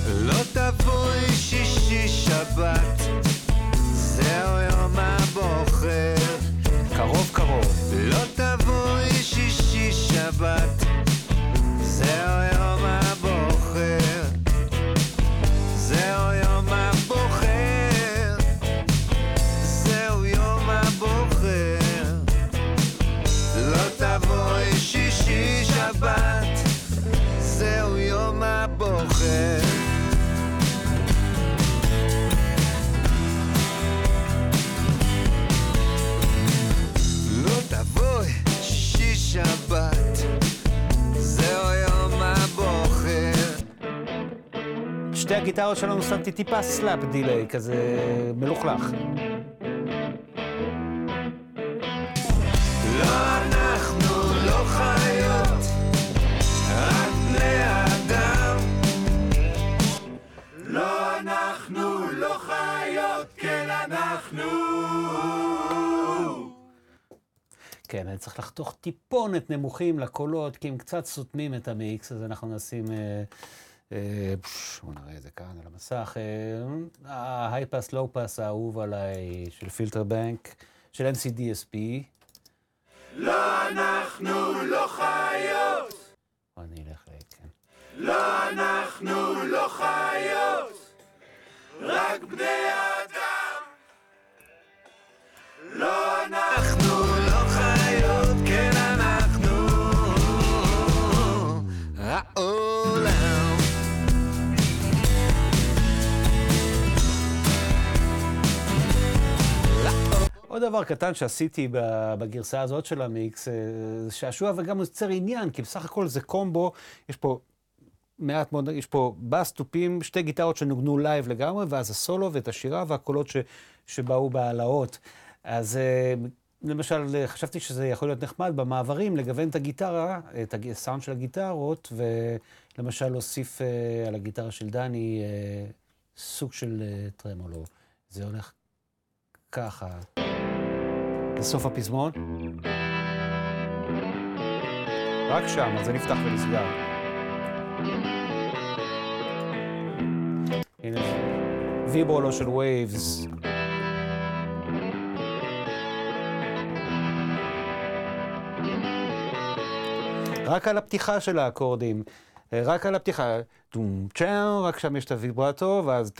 [SPEAKER 5] לא תבואי שישי שבת, זהו יום הבוחר.
[SPEAKER 1] קרוב קרוב. שתי הגיטרות שלנו שמתי טיפה slap delay, כזה מלוכלך.
[SPEAKER 5] לא אנחנו לא חיות, רק בני אדם. לא אנחנו לא חיות, כן אנחנו.
[SPEAKER 1] כן, אני צריך לחתוך טיפונת נמוכים לקולות, כי הם קצת סותמים את המיקס, אז אנחנו נשים... אה, בואו נראה את זה כאן על המסך. ההייפס, לואו-פס האהוב עליי של פילטר בנק, של NCDSP.
[SPEAKER 5] לא אנחנו לא חיות,
[SPEAKER 1] בואו אני אלך ל... כן.
[SPEAKER 5] לא אנחנו לא חיות, רק בני אדם. לא אנחנו
[SPEAKER 1] עוד דבר קטן שעשיתי בגרסה הזאת של המיקס, אה, זה שעשוע וגם יוצר עניין, כי בסך הכל זה קומבו, יש פה מעט מאוד, יש פה בס, תופים, שתי גיטרות שנוגנו לייב לגמרי, ואז הסולו ואת השירה והקולות ש, שבאו בהעלאות. אז אה, למשל, חשבתי שזה יכול להיות נחמד במעברים, לגוון את הגיטרה, את הסאונד של הגיטרות, ולמשל להוסיף אה, על הגיטרה של דני סוג של טרמולו. זה הולך ככה. לסוף הפזמון. רק שם, אז זה נפתח ונסגר. הנה, ויברולו של וייבס. רק על הפתיחה של האקורדים. רק על הפתיחה, טום צ'או, רק שם יש את הוויברטו, ואז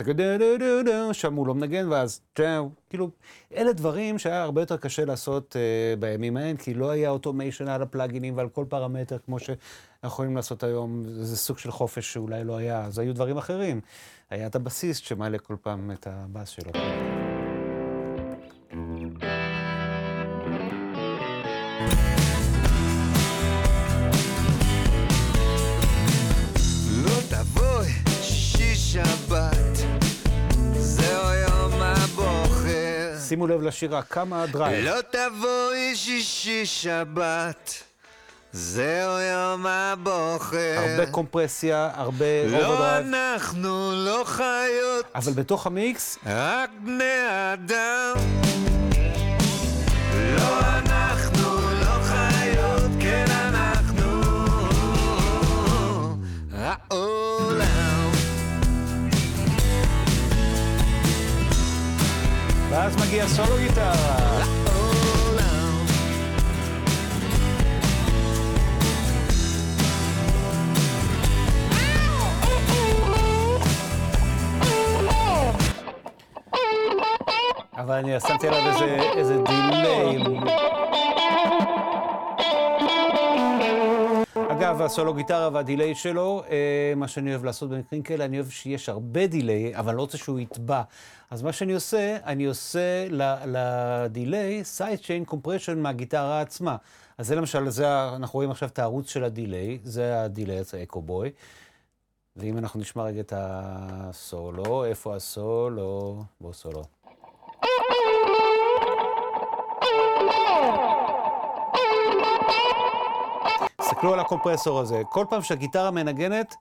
[SPEAKER 1] שם הוא לא מנגן, ואז צ'או. כאילו, אלה דברים שהיה הרבה יותר קשה לעשות uh, בימים ההם, כי לא היה אוטומיישן על הפלאגינים ועל כל פרמטר, כמו שאנחנו יכולים לעשות היום, זה סוג של חופש שאולי לא היה, אז היו דברים אחרים. היה את הבסיסט שמעלה כל פעם את הבאס שלו.
[SPEAKER 5] שבת, זהו יום הבוחר.
[SPEAKER 1] שימו לב לשירה, כמה drive.
[SPEAKER 5] לא תבואי שישי שבת, זהו יום הבוחר.
[SPEAKER 1] הרבה קומפרסיה, הרבה
[SPEAKER 5] לא
[SPEAKER 1] overdrive,
[SPEAKER 5] אנחנו לא חיות,
[SPEAKER 1] אבל בתוך המיקס,
[SPEAKER 5] רק בני אדם. לא אנחנו לא חיות, כן אנחנו העולם.
[SPEAKER 1] ואז מגיע סולו גיטרה. אבל אני שמתי עליו איזה, איזה דיליי. אגב, והסולו גיטרה וה delay שלו, אה, מה שאני אוהב לעשות במקרים כאלה, אני אוהב שיש הרבה delay, אבל לא רוצה שהוא יטבע. אז מה שאני עושה, אני עושה ל delay side chain compression מהגיטרה עצמה. אז זה למשל, זה, אנחנו רואים עכשיו את הערוץ של ה delay, זה ה delay, זה EchoBoy. ואם אנחנו נשמע רגע את הסולו, איפה הסולו? בוא סולו. תסתכלו על הקומפרסור הזה, כל פעם שהגיטרה מנגנת,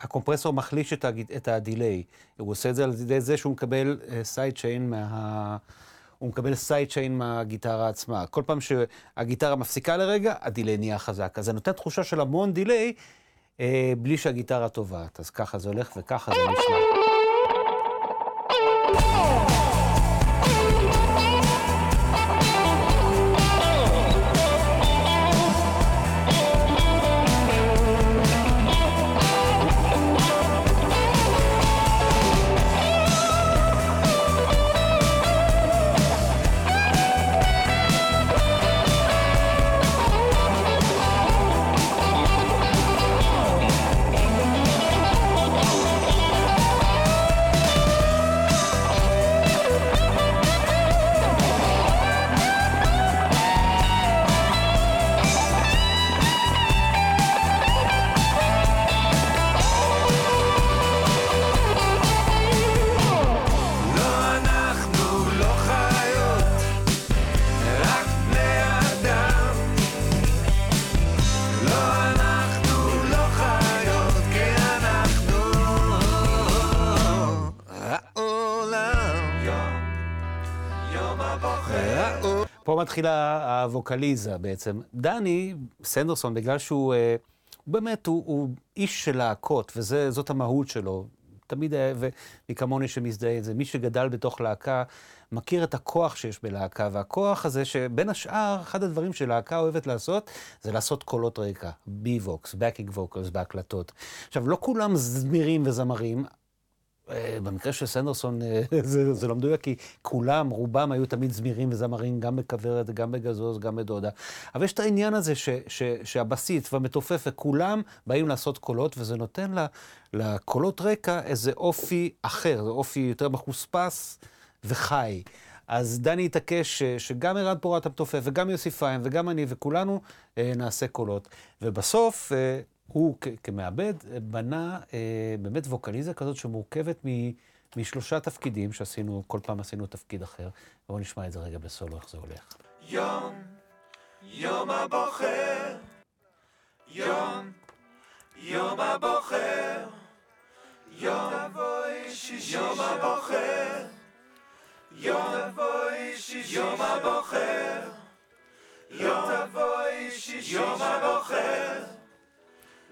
[SPEAKER 1] הקומפרסור מחליש את, הג... את ה delay. הוא עושה את זה על ידי זה שהוא מקבל side chain מה... הוא מקבל side chain מהגיטרה עצמה. כל פעם שהגיטרה מפסיקה לרגע, ה delay נהיה חזק. אז זה נותן תחושה של המון delay, אה, בלי שהגיטרה טובעת. אז ככה זה הולך וככה זה נשמע. מתחילה הווקליזה בעצם. דני סנדרסון, בגלל שהוא אה, הוא באמת, הוא, הוא איש של להקות, וזאת המהות שלו. תמיד היה, ומי כמוני שמזדהה את זה, מי שגדל בתוך להקה, מכיר את הכוח שיש בלהקה, והכוח הזה שבין השאר, אחד הדברים שלהקה אוהבת לעשות, זה לעשות קולות רקע, B-vox, backing vocals בהקלטות. עכשיו, לא כולם זמירים וזמרים, במקרה של סנדרסון אה, [LAUGHS] זה, זה לא מדויק, כי כולם, רובם היו תמיד זמירים וזמרים, גם בכוורת, גם בגזוז, גם בדודה. אבל יש את העניין הזה ש, ש, שהבסיס והמתופף וכולם באים לעשות קולות, וזה נותן לה, לקולות רקע איזה אופי אחר, זה אופי יותר מחוספס וחי. אז דני התעקש ש- שגם ערן פורת המתופף וגם יוסי פיין וגם אני וכולנו אה, נעשה קולות. ובסוף אה, הוא כמעבד בנה אה, באמת ווקליזה כזאת שמורכבת מ- משלושה תפקידים שעשינו, כל פעם עשינו תפקיד אחר. בואו נשמע את זה רגע בסולו, איך זה הולך.
[SPEAKER 5] יום, יום הבוחר, יום, יום הבוחר, יום, יום הבוחר, יום, יום הבוחר, יום, יום הבוחר,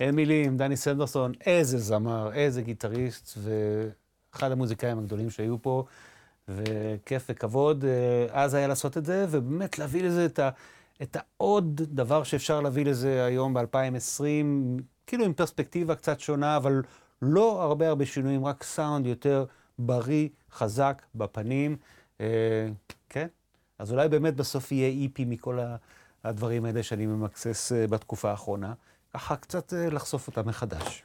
[SPEAKER 1] אין מילים, דני סנדרסון, איזה זמר, איזה גיטריסט, ואחד המוזיקאים הגדולים שהיו פה, וכיף וכבוד אה, אז היה לעשות את זה, ובאמת להביא לזה את, ה, את העוד דבר שאפשר להביא לזה היום ב-2020, כאילו עם פרספקטיבה קצת שונה, אבל לא הרבה הרבה שינויים, רק סאונד יותר בריא, חזק, בפנים. אה, כן? אז אולי באמת בסוף יהיה איפי מכל הדברים האלה שאני ממקסס אה, בתקופה האחרונה. ככה קצת אה, לחשוף אותם מחדש.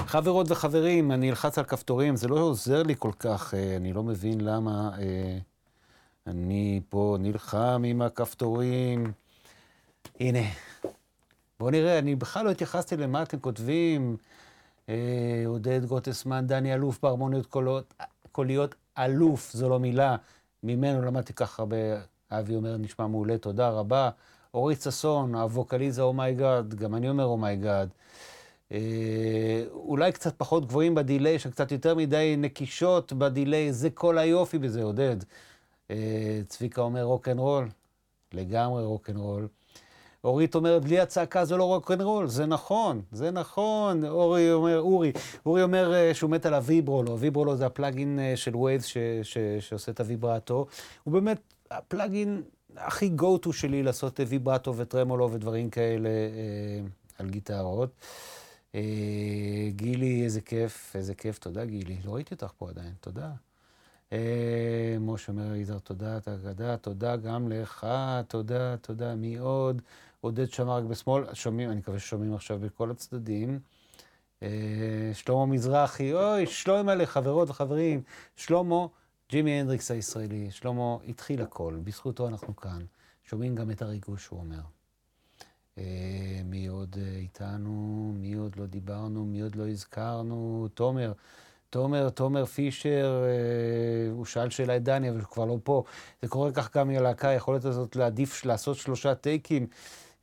[SPEAKER 1] חברות וחברים, אני אלחץ על כפתורים, זה לא עוזר לי כל כך, אה, אני לא מבין למה אה, אני פה נלחם עם הכפתורים. הנה, בואו נראה, אני בכלל לא התייחסתי למה אתם כותבים. עודד גוטסמן, דני אלוף בהרמוניות קולות, קוליות, אלוף, זו לא מילה. ממנו למדתי כך הרבה אבי אומר, נשמע מעולה, תודה רבה. אורית ששון, הווקליזה oh my god, גם אני אומר oh my god. אה, אולי קצת פחות גבוהים ב delay, שקצת יותר מדי נקישות ב delay, זה כל היופי בזה, עודד. אה, צביקה אומר רוקנרול, לגמרי רוקנרול. אורית אומרת, בלי הצעקה זה לא רוקנרול, זה נכון, זה נכון. אורי אומר, אורי, אורי אומר אה, שהוא מת על הוויברולו, הוויברולו זה ה plugin אה, של Waves שעושה את הוויברטו. הוא באמת הפלאגין הכי go-to שלי לעשות ויברטו וטרמולו ודברים כאלה אה, על גיטרות. אה, גילי, איזה כיף, איזה כיף, תודה גילי. לא ראיתי אותך פה עדיין, תודה. אה, משה אומר, יזהר, תודה, תודה, תודה גם לך, תודה, תודה, מי עוד? עודד שמע רק בשמאל, שומעים, אני מקווה ששומעים עכשיו בכל הצדדים. אה, שלמה מזרחי, אוי, שלמה חברות וחברים. שלמה, ג'ימי הנדריקס הישראלי, שלמה התחיל הכל, בזכותו אנחנו כאן. שומעים גם את הריגוש שהוא אומר. אה, מי עוד איתנו? מי עוד לא דיברנו? מי עוד לא הזכרנו? תומר. תומר, תומר פישר, אה, הוא שאל שאלה את דני, אבל הוא כבר לא פה. זה קורה כך גם מהלהקה, היכולת הזאת להעדיף לעשות שלושה טייקים.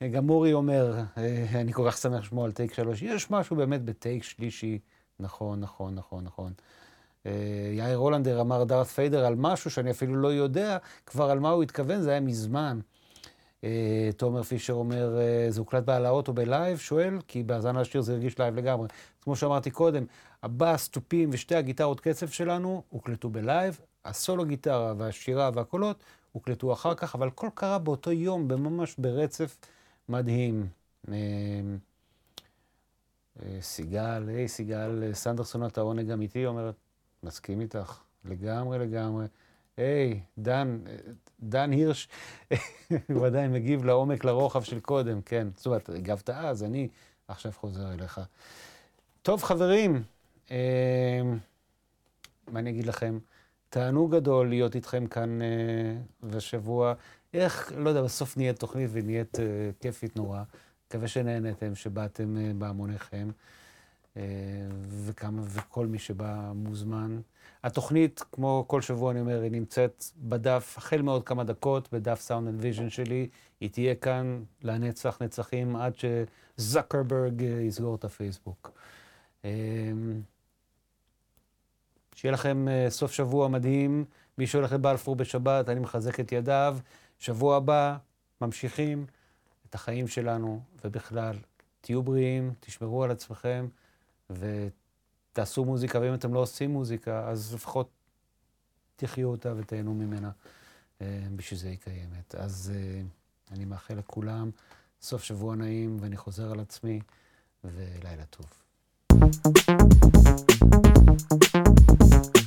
[SPEAKER 1] אה, גם אורי אומר, אה, אני כל כך שמח לשמוע על טייק שלוש. יש משהו באמת בטייק שלישי. נכון, נכון, נכון, נכון. אה, יאיר רולנדר אמר דארת פיידר על משהו שאני אפילו לא יודע כבר על מה הוא התכוון, זה היה מזמן. אה, תומר פישר אומר, אה, זה הוקלט בהעלאות או בלייב? שואל, כי בהאזנה לשיר זה הרגיש לייב לגמרי. כמו שאמרתי קודם, הבאס, תופים ושתי הגיטרות קצב שלנו הוקלטו בלייב, הסולו גיטרה והשירה והקולות הוקלטו אחר כך, אבל הכל קרה באותו יום, ממש ברצף מדהים. סיגל, היי סיגל, סנדרסונת העונג אמיתי, אומרת, מסכים איתך, לגמרי לגמרי. היי, דן, דן הירש, הוא עדיין מגיב לעומק, לרוחב של קודם, כן. זאת אומרת, הגבת אז, אני עכשיו חוזר אליך. טוב, חברים, אה, מה אני אגיד לכם? תענוג גדול להיות איתכם כאן אה, בשבוע. איך, לא יודע, בסוף נהיית תוכנית ונהיית אה, כיפית נורא. מקווה שנהנתם, שבאתם אה, בהמוניכם, וכמה, וכל מי שבא מוזמן. התוכנית, כמו כל שבוע אני אומר, היא נמצאת בדף החל מעוד כמה דקות, בדף Sound and Vision שלי. היא תהיה כאן לנצח נצחים עד שזקרברג אה, יסגור את הפייסבוק. אמ, שיהיה לכם אה, סוף שבוע מדהים. מי שהולך לבלפור בשבת, אני מחזק את ידיו. שבוע הבא, ממשיכים את החיים שלנו, ובכלל, תהיו בריאים, תשמרו על עצמכם, ותעשו מוזיקה, ואם אתם לא עושים מוזיקה, אז לפחות תחיו אותה ותהנו ממנה. אה, בשביל זה היא קיימת. אז אה, אני מאחל לכולם סוף שבוע נעים, ואני חוזר על עצמי, ולילה טוב. thank you